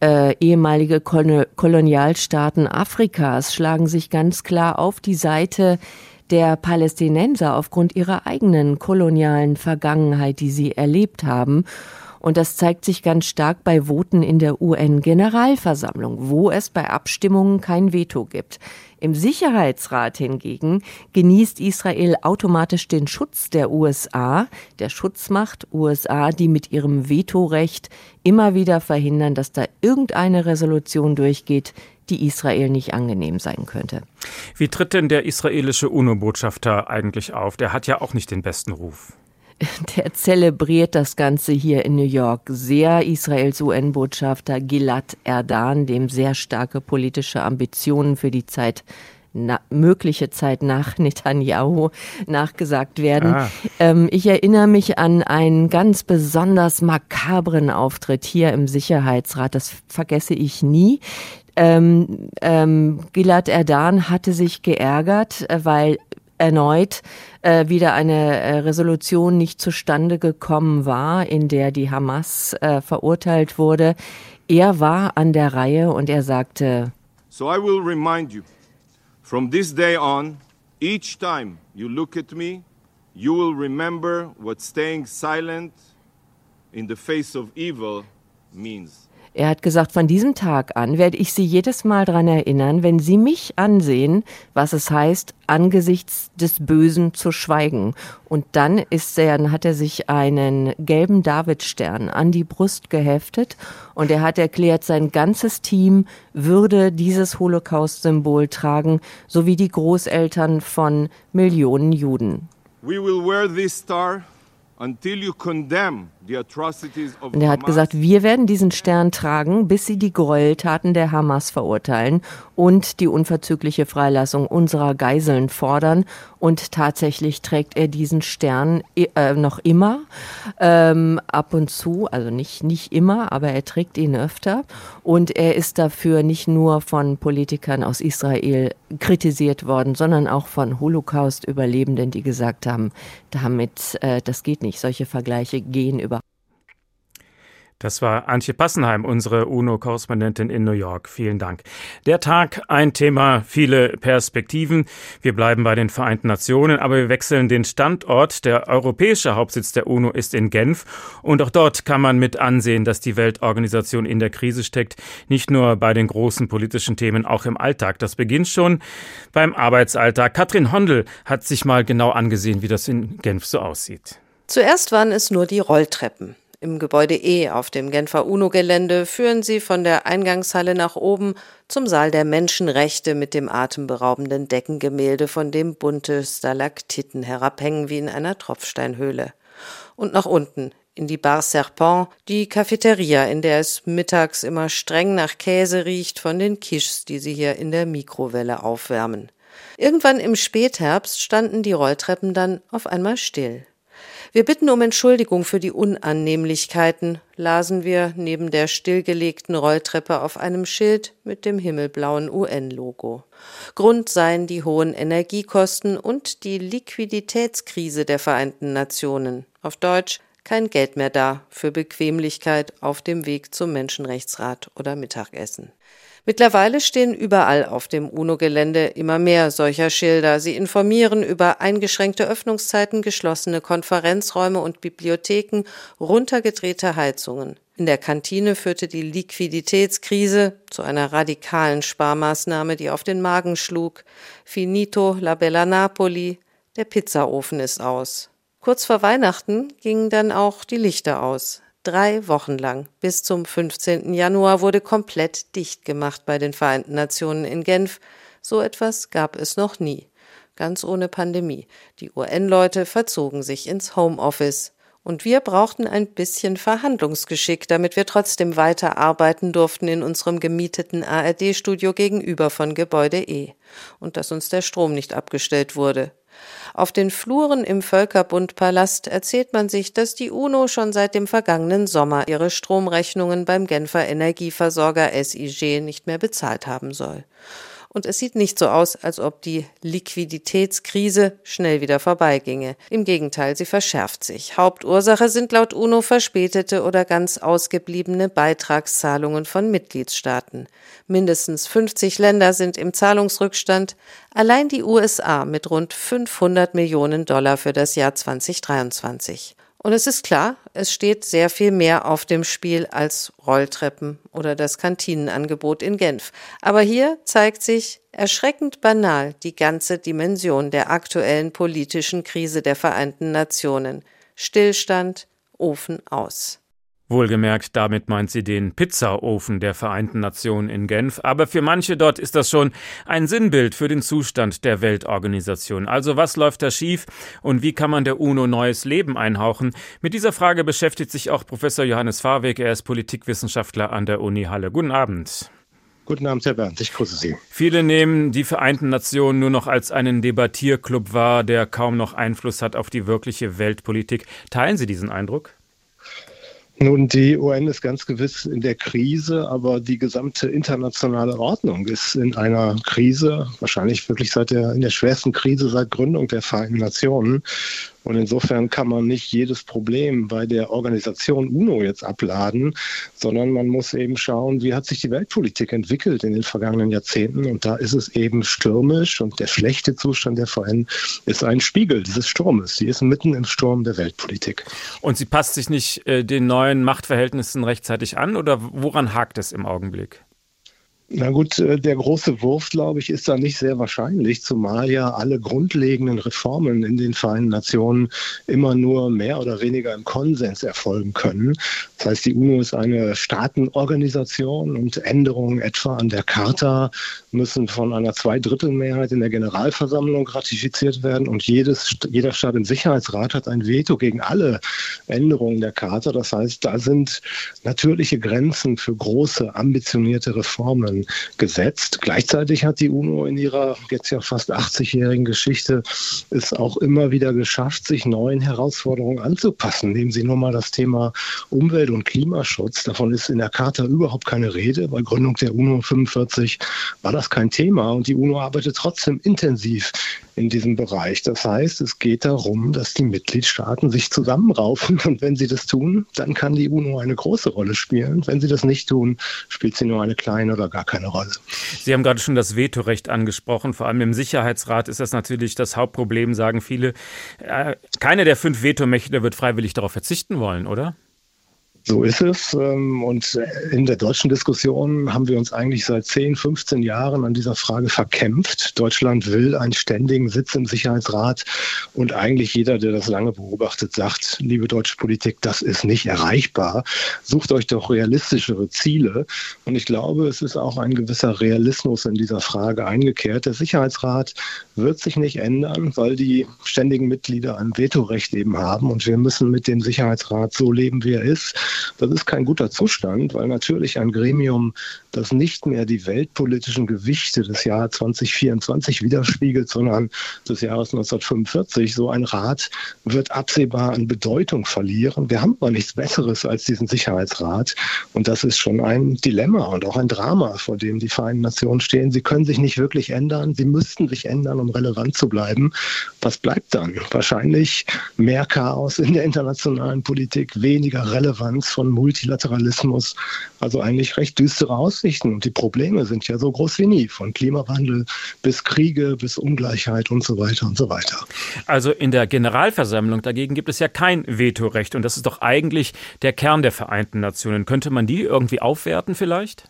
äh, ehemalige Kolonialstaaten Afrikas schlagen sich ganz klar auf die Seite der Palästinenser aufgrund ihrer eigenen kolonialen Vergangenheit, die sie erlebt haben. Und das zeigt sich ganz stark bei Voten in der UN-Generalversammlung, wo es bei Abstimmungen kein Veto gibt. Im Sicherheitsrat hingegen genießt Israel automatisch den Schutz der USA, der Schutzmacht USA, die mit ihrem Vetorecht immer wieder verhindern, dass da irgendeine Resolution durchgeht, die Israel nicht angenehm sein könnte. Wie tritt denn der israelische UNO-Botschafter eigentlich auf? Der hat ja auch nicht den besten Ruf. (laughs) Der zelebriert das Ganze hier in New York sehr. Israels UN-Botschafter Gilad Erdan, dem sehr starke politische Ambitionen für die Zeit na, mögliche Zeit nach (laughs) Netanyahu nachgesagt werden. Ah. Ähm, ich erinnere mich an einen ganz besonders makabren Auftritt hier im Sicherheitsrat. Das vergesse ich nie. Ähm, ähm, Gilad Erdan hatte sich geärgert, äh, weil erneut äh, wieder eine äh, Resolution nicht zustande gekommen war, in der die Hamas äh, verurteilt wurde. Er war an der Reihe und er sagte, So I will remind you, from this day on, each time you look at me, you will remember what staying silent in the face of evil means. Er hat gesagt, von diesem Tag an werde ich Sie jedes Mal daran erinnern, wenn Sie mich ansehen, was es heißt, angesichts des Bösen zu schweigen. Und dann ist er, dann hat er sich einen gelben Davidstern an die Brust geheftet und er hat erklärt, sein ganzes Team würde dieses Holocaust-Symbol tragen, sowie die Großeltern von Millionen Juden. We will wear this star until you condemn und er hat gesagt, wir werden diesen Stern tragen, bis sie die Gräueltaten der Hamas verurteilen und die unverzügliche Freilassung unserer Geiseln fordern. Und tatsächlich trägt er diesen Stern äh, noch immer, ähm, ab und zu, also nicht, nicht immer, aber er trägt ihn öfter. Und er ist dafür nicht nur von Politikern aus Israel kritisiert worden, sondern auch von Holocaust-Überlebenden, die gesagt haben, damit, äh, das geht nicht, solche Vergleiche gehen über das war Antje Passenheim, unsere UNO-Korrespondentin in New York. Vielen Dank. Der Tag, ein Thema, viele Perspektiven. Wir bleiben bei den Vereinten Nationen, aber wir wechseln den Standort. Der europäische Hauptsitz der UNO ist in Genf. Und auch dort kann man mit ansehen, dass die Weltorganisation in der Krise steckt. Nicht nur bei den großen politischen Themen, auch im Alltag. Das beginnt schon beim Arbeitsalltag. Katrin Hondel hat sich mal genau angesehen, wie das in Genf so aussieht. Zuerst waren es nur die Rolltreppen. Im Gebäude E auf dem Genfer UNO-Gelände führen sie von der Eingangshalle nach oben zum Saal der Menschenrechte mit dem atemberaubenden Deckengemälde, von dem bunte Stalaktiten herabhängen wie in einer Tropfsteinhöhle. Und nach unten in die Bar Serpent, die Cafeteria, in der es mittags immer streng nach Käse riecht von den Quiches, die sie hier in der Mikrowelle aufwärmen. Irgendwann im Spätherbst standen die Rolltreppen dann auf einmal still. Wir bitten um Entschuldigung für die Unannehmlichkeiten, lasen wir neben der stillgelegten Rolltreppe auf einem Schild mit dem himmelblauen UN-Logo. Grund seien die hohen Energiekosten und die Liquiditätskrise der Vereinten Nationen. Auf Deutsch kein Geld mehr da für Bequemlichkeit auf dem Weg zum Menschenrechtsrat oder Mittagessen. Mittlerweile stehen überall auf dem UNO-Gelände immer mehr solcher Schilder. Sie informieren über eingeschränkte Öffnungszeiten, geschlossene Konferenzräume und Bibliotheken, runtergedrehte Heizungen. In der Kantine führte die Liquiditätskrise zu einer radikalen Sparmaßnahme, die auf den Magen schlug. Finito la bella Napoli, der Pizzaofen ist aus. Kurz vor Weihnachten gingen dann auch die Lichter aus. Drei Wochen lang bis zum 15. Januar wurde komplett dicht gemacht bei den Vereinten Nationen in Genf. So etwas gab es noch nie. Ganz ohne Pandemie. Die UN-Leute verzogen sich ins Homeoffice. Und wir brauchten ein bisschen Verhandlungsgeschick, damit wir trotzdem weiter arbeiten durften in unserem gemieteten ARD-Studio gegenüber von Gebäude E. Und dass uns der Strom nicht abgestellt wurde. Auf den Fluren im Völkerbundpalast erzählt man sich, dass die UNO schon seit dem vergangenen Sommer ihre Stromrechnungen beim Genfer Energieversorger SIG nicht mehr bezahlt haben soll. Und es sieht nicht so aus, als ob die Liquiditätskrise schnell wieder vorbeiginge. Im Gegenteil, sie verschärft sich. Hauptursache sind laut UNO verspätete oder ganz ausgebliebene Beitragszahlungen von Mitgliedstaaten. Mindestens 50 Länder sind im Zahlungsrückstand, allein die USA mit rund 500 Millionen Dollar für das Jahr 2023. Und es ist klar, es steht sehr viel mehr auf dem Spiel als Rolltreppen oder das Kantinenangebot in Genf. Aber hier zeigt sich erschreckend banal die ganze Dimension der aktuellen politischen Krise der Vereinten Nationen. Stillstand, Ofen aus. Wohlgemerkt, damit meint sie den Pizzaofen der Vereinten Nationen in Genf. Aber für manche dort ist das schon ein Sinnbild für den Zustand der Weltorganisation. Also was läuft da schief und wie kann man der UNO neues Leben einhauchen? Mit dieser Frage beschäftigt sich auch Professor Johannes Fahrweg. Er ist Politikwissenschaftler an der Uni Halle. Guten Abend. Guten Abend, Herr Bernd. Ich grüße Sie. Viele nehmen die Vereinten Nationen nur noch als einen Debattierclub wahr, der kaum noch Einfluss hat auf die wirkliche Weltpolitik. Teilen Sie diesen Eindruck? Nun, die UN ist ganz gewiss in der Krise, aber die gesamte internationale Ordnung ist in einer Krise, wahrscheinlich wirklich seit der, in der schwersten Krise seit Gründung der Vereinten Nationen. Und insofern kann man nicht jedes Problem bei der Organisation UNO jetzt abladen, sondern man muss eben schauen, wie hat sich die Weltpolitik entwickelt in den vergangenen Jahrzehnten. Und da ist es eben stürmisch und der schlechte Zustand der VN ist ein Spiegel dieses Sturmes. Sie ist mitten im Sturm der Weltpolitik. Und sie passt sich nicht äh, den neuen Machtverhältnissen rechtzeitig an oder woran hakt es im Augenblick? Na gut, äh, der große Wurf, glaube ich, ist da nicht sehr wahrscheinlich, zumal ja alle grundlegenden Reformen in den Vereinten Nationen immer nur mehr oder weniger im Konsens erfolgen können. Das heißt, die UNO ist eine Staatenorganisation und Änderungen etwa an der Charta müssen von einer Zweidrittelmehrheit in der Generalversammlung ratifiziert werden und jedes, jeder Staat im Sicherheitsrat hat ein Veto gegen alle Änderungen der Charta. Das heißt, da sind natürliche Grenzen für große, ambitionierte Reformen gesetzt. Gleichzeitig hat die UNO in ihrer jetzt ja fast 80-jährigen Geschichte es auch immer wieder geschafft, sich neuen Herausforderungen anzupassen. Nehmen Sie nur mal das Thema Umwelt- und Klimaschutz. Davon ist in der Charta überhaupt keine Rede. Bei Gründung der UNO 45 war das kein Thema und die UNO arbeitet trotzdem intensiv in diesem Bereich. Das heißt, es geht darum, dass die Mitgliedstaaten sich zusammenraufen (laughs) und wenn sie das tun, dann kann die UNO eine große Rolle spielen. Wenn sie das nicht tun, spielt sie nur eine kleine oder gar keine Rolle. Sie haben gerade schon das Vetorecht angesprochen. Vor allem im Sicherheitsrat ist das natürlich das Hauptproblem, sagen viele. Äh, keine der fünf Vetomächte wird freiwillig darauf verzichten wollen, oder? So ist es. Ähm, und in der deutschen Diskussion haben wir uns eigentlich seit 10, 15 Jahren an dieser Frage verkämpft. Deutschland will einen ständigen Sitz im Sicherheitsrat. Und eigentlich jeder, der das lange beobachtet, sagt, liebe deutsche Politik, das ist nicht erreichbar. Sucht euch doch realistischere Ziele. Und ich glaube, es ist auch ein gewisser Realismus in dieser Frage eingekehrt. Der Sicherheitsrat wird sich nicht ändern, weil die ständigen Mitglieder ein Vetorecht eben haben. Und wir müssen mit dem Sicherheitsrat so leben, wie er ist. Das ist kein guter Zustand, weil natürlich ein Gremium, das nicht mehr die weltpolitischen Gewichte des Jahres 2024 widerspiegelt, sondern des Jahres 1945, so ein Rat wird absehbar an Bedeutung verlieren. Wir haben aber nichts Besseres als diesen Sicherheitsrat. Und das ist schon ein Dilemma und auch ein Drama, vor dem die Vereinten Nationen stehen. Sie können sich nicht wirklich ändern. Sie müssten sich ändern, um relevant zu bleiben. Was bleibt dann? Wahrscheinlich mehr Chaos in der internationalen Politik, weniger Relevanz von Multilateralismus. Also eigentlich recht düstere Aussichten. Und die Probleme sind ja so groß wie nie, von Klimawandel bis Kriege, bis Ungleichheit und so weiter und so weiter. Also in der Generalversammlung dagegen gibt es ja kein Vetorecht. Und das ist doch eigentlich der Kern der Vereinten Nationen. Könnte man die irgendwie aufwerten vielleicht?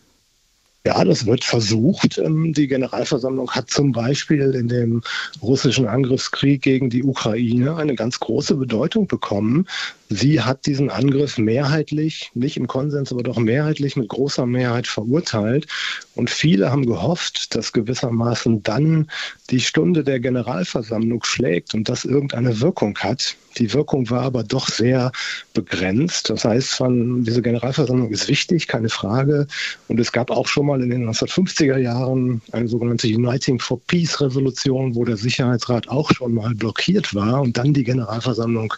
Ja, das wird versucht. Ähm, die Generalversammlung hat zum Beispiel in dem russischen Angriffskrieg gegen die Ukraine eine ganz große Bedeutung bekommen. Sie hat diesen Angriff mehrheitlich, nicht im Konsens, aber doch mehrheitlich mit großer Mehrheit verurteilt. Und viele haben gehofft, dass gewissermaßen dann die Stunde der Generalversammlung schlägt und das irgendeine Wirkung hat. Die Wirkung war aber doch sehr begrenzt. Das heißt, diese Generalversammlung ist wichtig, keine Frage. Und es gab auch schon mal in den 1950er Jahren eine sogenannte Uniting for Peace Resolution, wo der Sicherheitsrat auch schon mal blockiert war und dann die Generalversammlung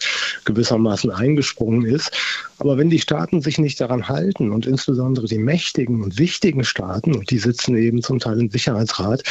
gewissermaßen eingesprungen ist. Aber wenn die Staaten sich nicht daran halten und insbesondere die mächtigen und wichtigen Staaten, und die sitzen eben zum Teil im Sicherheitsrat,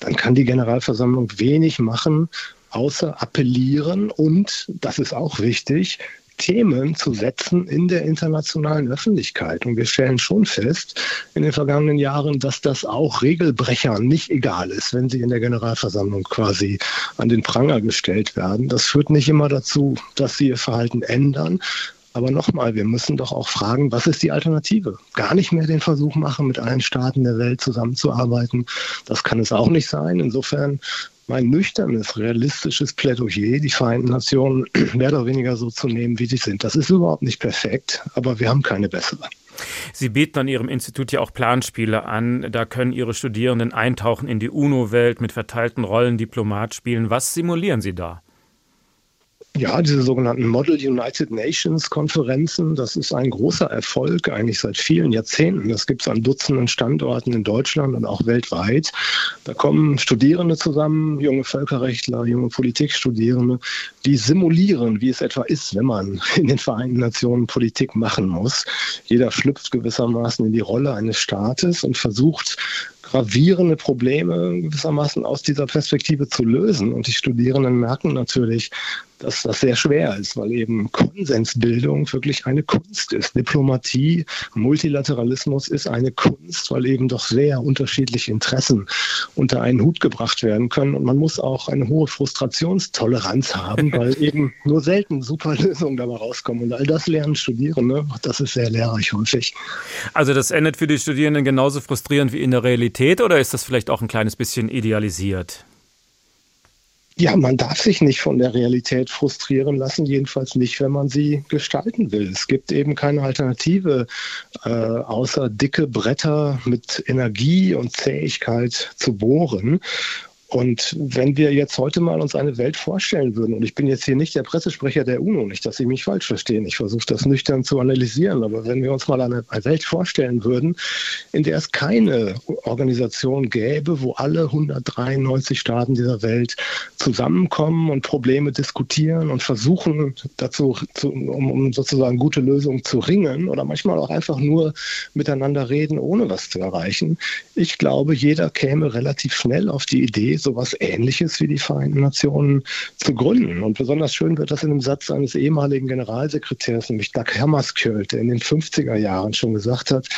dann kann die Generalversammlung wenig machen, außer appellieren und, das ist auch wichtig, Themen zu setzen in der internationalen Öffentlichkeit. Und wir stellen schon fest in den vergangenen Jahren, dass das auch Regelbrechern nicht egal ist, wenn sie in der Generalversammlung quasi an den Pranger gestellt werden. Das führt nicht immer dazu, dass sie ihr Verhalten ändern. Aber nochmal, wir müssen doch auch fragen, was ist die Alternative? Gar nicht mehr den Versuch machen, mit allen Staaten der Welt zusammenzuarbeiten. Das kann es auch nicht sein. Insofern mein nüchternes, realistisches Plädoyer, die Vereinten Nationen (clears throat) mehr oder weniger so zu nehmen, wie sie sind. Das ist überhaupt nicht perfekt, aber wir haben keine bessere. Sie bieten an Ihrem Institut ja auch Planspiele an. Da können Ihre Studierenden eintauchen in die UNO-Welt mit verteilten Rollen, Diplomat spielen. Was simulieren Sie da? Ja, diese sogenannten Model United Nations Konferenzen, das ist ein großer Erfolg eigentlich seit vielen Jahrzehnten. Das gibt es an Dutzenden Standorten in Deutschland und auch weltweit. Da kommen Studierende zusammen, junge Völkerrechtler, junge Politikstudierende, die simulieren, wie es etwa ist, wenn man in den Vereinten Nationen Politik machen muss. Jeder schlüpft gewissermaßen in die Rolle eines Staates und versucht gravierende Probleme gewissermaßen aus dieser Perspektive zu lösen. Und die Studierenden merken natürlich, dass das sehr schwer ist, weil eben Konsensbildung wirklich eine Kunst ist. Diplomatie, Multilateralismus ist eine Kunst, weil eben doch sehr unterschiedliche Interessen unter einen Hut gebracht werden können. Und man muss auch eine hohe Frustrationstoleranz haben, (laughs) weil eben nur selten super Lösungen dabei rauskommen. Und all das lernen Studierende. Das ist sehr lehrreich häufig. Also das endet für die Studierenden genauso frustrierend wie in der Realität oder ist das vielleicht auch ein kleines bisschen idealisiert? Ja, man darf sich nicht von der Realität frustrieren lassen, jedenfalls nicht, wenn man sie gestalten will. Es gibt eben keine Alternative, äh, außer dicke Bretter mit Energie und Zähigkeit zu bohren. Und wenn wir jetzt heute mal uns eine Welt vorstellen würden, und ich bin jetzt hier nicht der Pressesprecher der UNO, nicht, dass Sie mich falsch verstehen, ich versuche das nüchtern zu analysieren, aber wenn wir uns mal eine, Welt vorstellen würden, in der es keine Organisation gäbe, wo alle 193 Staaten dieser Welt zusammenkommen und Probleme diskutieren und versuchen dazu, zu, um, um sozusagen gute Lösungen zu ringen oder manchmal auch einfach nur miteinander reden, ohne was zu erreichen. Ich glaube, jeder käme relativ schnell auf die Idee, sowas Ähnliches wie die Vereinten Nationen zu gründen. Und besonders schön wird das in einem Satz eines ehemaligen Generalsekretärs, nämlich Doug Hammarskjöld, der in den 50er Jahren schon gesagt hat,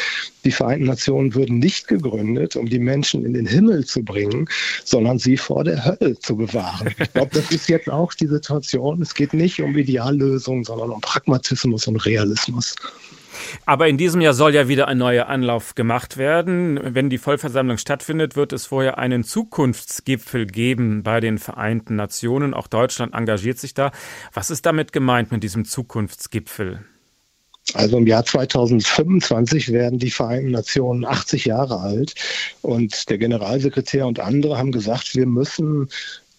die Vereinten Nationen würden nicht gegründet, um die Menschen in den Himmel zu bringen, sondern sie vor der Hölle zu bewahren. Ich glaube, das ist jetzt auch die Situation. Es geht nicht um Ideallösungen, sondern um Pragmatismus und Realismus. Aber in diesem Jahr soll ja wieder ein neuer Anlauf gemacht werden. Wenn die Vollversammlung stattfindet, wird es vorher einen Zukunftsgipfel geben bei den Vereinten Nationen. Auch Deutschland engagiert sich da. Was ist damit gemeint mit diesem Zukunftsgipfel? Also im Jahr 2025 werden die Vereinten Nationen 80 Jahre alt und der Generalsekretär und andere haben gesagt, wir müssen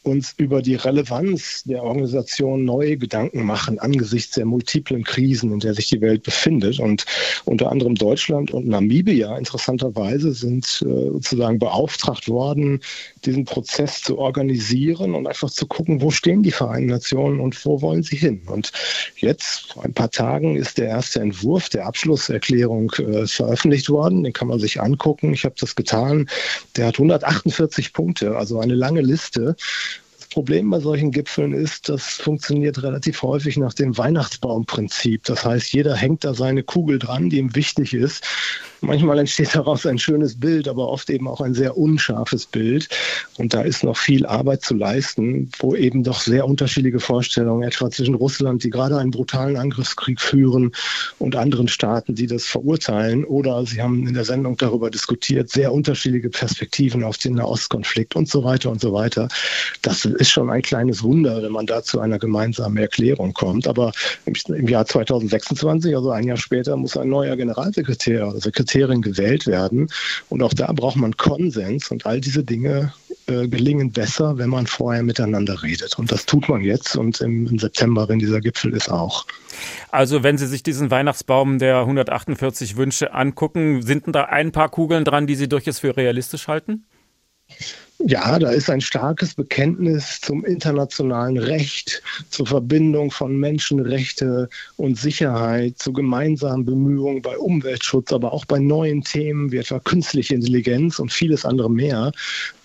uns über die Relevanz der Organisation neue Gedanken machen angesichts der multiplen Krisen, in der sich die Welt befindet. Und unter anderem Deutschland und Namibia interessanterweise sind äh, sozusagen beauftragt worden, diesen Prozess zu organisieren und einfach zu gucken, wo stehen die Vereinten Nationen und wo wollen sie hin. Und jetzt, vor ein paar Tagen, ist der erste Entwurf der Abschlusserklärung äh, veröffentlicht worden. Den kann man sich angucken. Ich habe das getan. Der hat 148 Punkte, also eine lange Liste. Problem bei solchen Gipfeln ist, das funktioniert relativ häufig nach dem Weihnachtsbaumprinzip. Das heißt, jeder hängt da seine Kugel dran, die ihm wichtig ist. Manchmal entsteht daraus ein schönes Bild, aber oft eben auch ein sehr unscharfes Bild. Und da ist noch viel Arbeit zu leisten, wo eben doch sehr unterschiedliche Vorstellungen, etwa zwischen Russland, die gerade einen brutalen Angriffskrieg führen, und anderen Staaten, die das verurteilen. Oder Sie haben in der Sendung darüber diskutiert, sehr unterschiedliche Perspektiven auf den Nahostkonflikt und so weiter und so weiter. Das ist schon ein kleines Wunder, wenn man da zu einer gemeinsamen Erklärung kommt. Aber im Jahr 2026, also ein Jahr später, muss ein neuer Generalsekretär oder Sekretär Sekretärin gewählt werden. Und auch da braucht man Konsens und all diese Dinge äh, gelingen besser, wenn man vorher miteinander redet. Und das tut man jetzt und im September, wenn dieser Gipfel ist, auch. Also wenn Sie sich diesen Weihnachtsbaum der 148 Wünsche angucken, sind da ein paar Kugeln dran, die Sie durchaus für realistisch halten? Ja, da ist ein starkes Bekenntnis zum internationalen Recht, zur Verbindung von Menschenrechte und Sicherheit, zu gemeinsamen Bemühungen bei Umweltschutz, aber auch bei neuen Themen wie etwa künstliche Intelligenz und vieles andere mehr.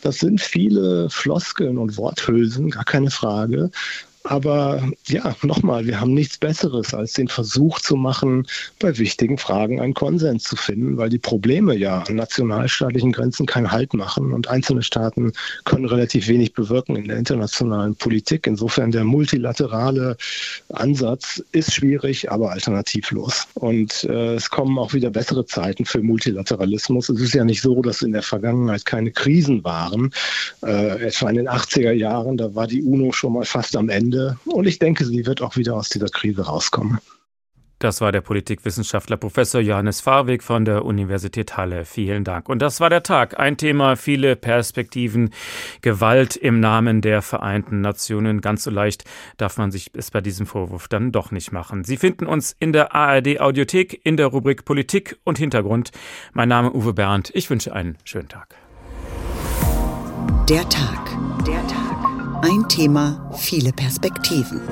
Das sind viele Floskeln und Worthülsen, gar keine Frage. Aber ja, nochmal, wir haben nichts Besseres, als den Versuch zu machen, bei wichtigen Fragen einen Konsens zu finden, weil die Probleme ja an nationalstaatlichen Grenzen keinen Halt machen und einzelne Staaten können relativ wenig bewirken in der internationalen Politik. Insofern der multilaterale Ansatz ist schwierig, aber alternativlos. Und äh, es kommen auch wieder bessere Zeiten für Multilateralismus. Es ist ja nicht so, dass in der Vergangenheit keine Krisen waren. Äh, etwa in den 80er Jahren, da war die UNO schon mal fast am Ende. Ende. Und ich denke, sie wird auch wieder aus dieser Krise rauskommen. Das war der Politikwissenschaftler Professor Johannes Fahrweg von der Universität Halle. Vielen Dank. Und das war der Tag. Ein Thema, viele Perspektiven. Gewalt im Namen der Vereinten Nationen. Ganz so leicht darf man sich es bei diesem Vorwurf dann doch nicht machen. Sie finden uns in der ARD Audiothek in der Rubrik Politik und Hintergrund. Mein Name Uwe Bernd. Ich wünsche einen schönen Tag. Der Tag. Der Tag. Ein Thema, viele Perspektiven.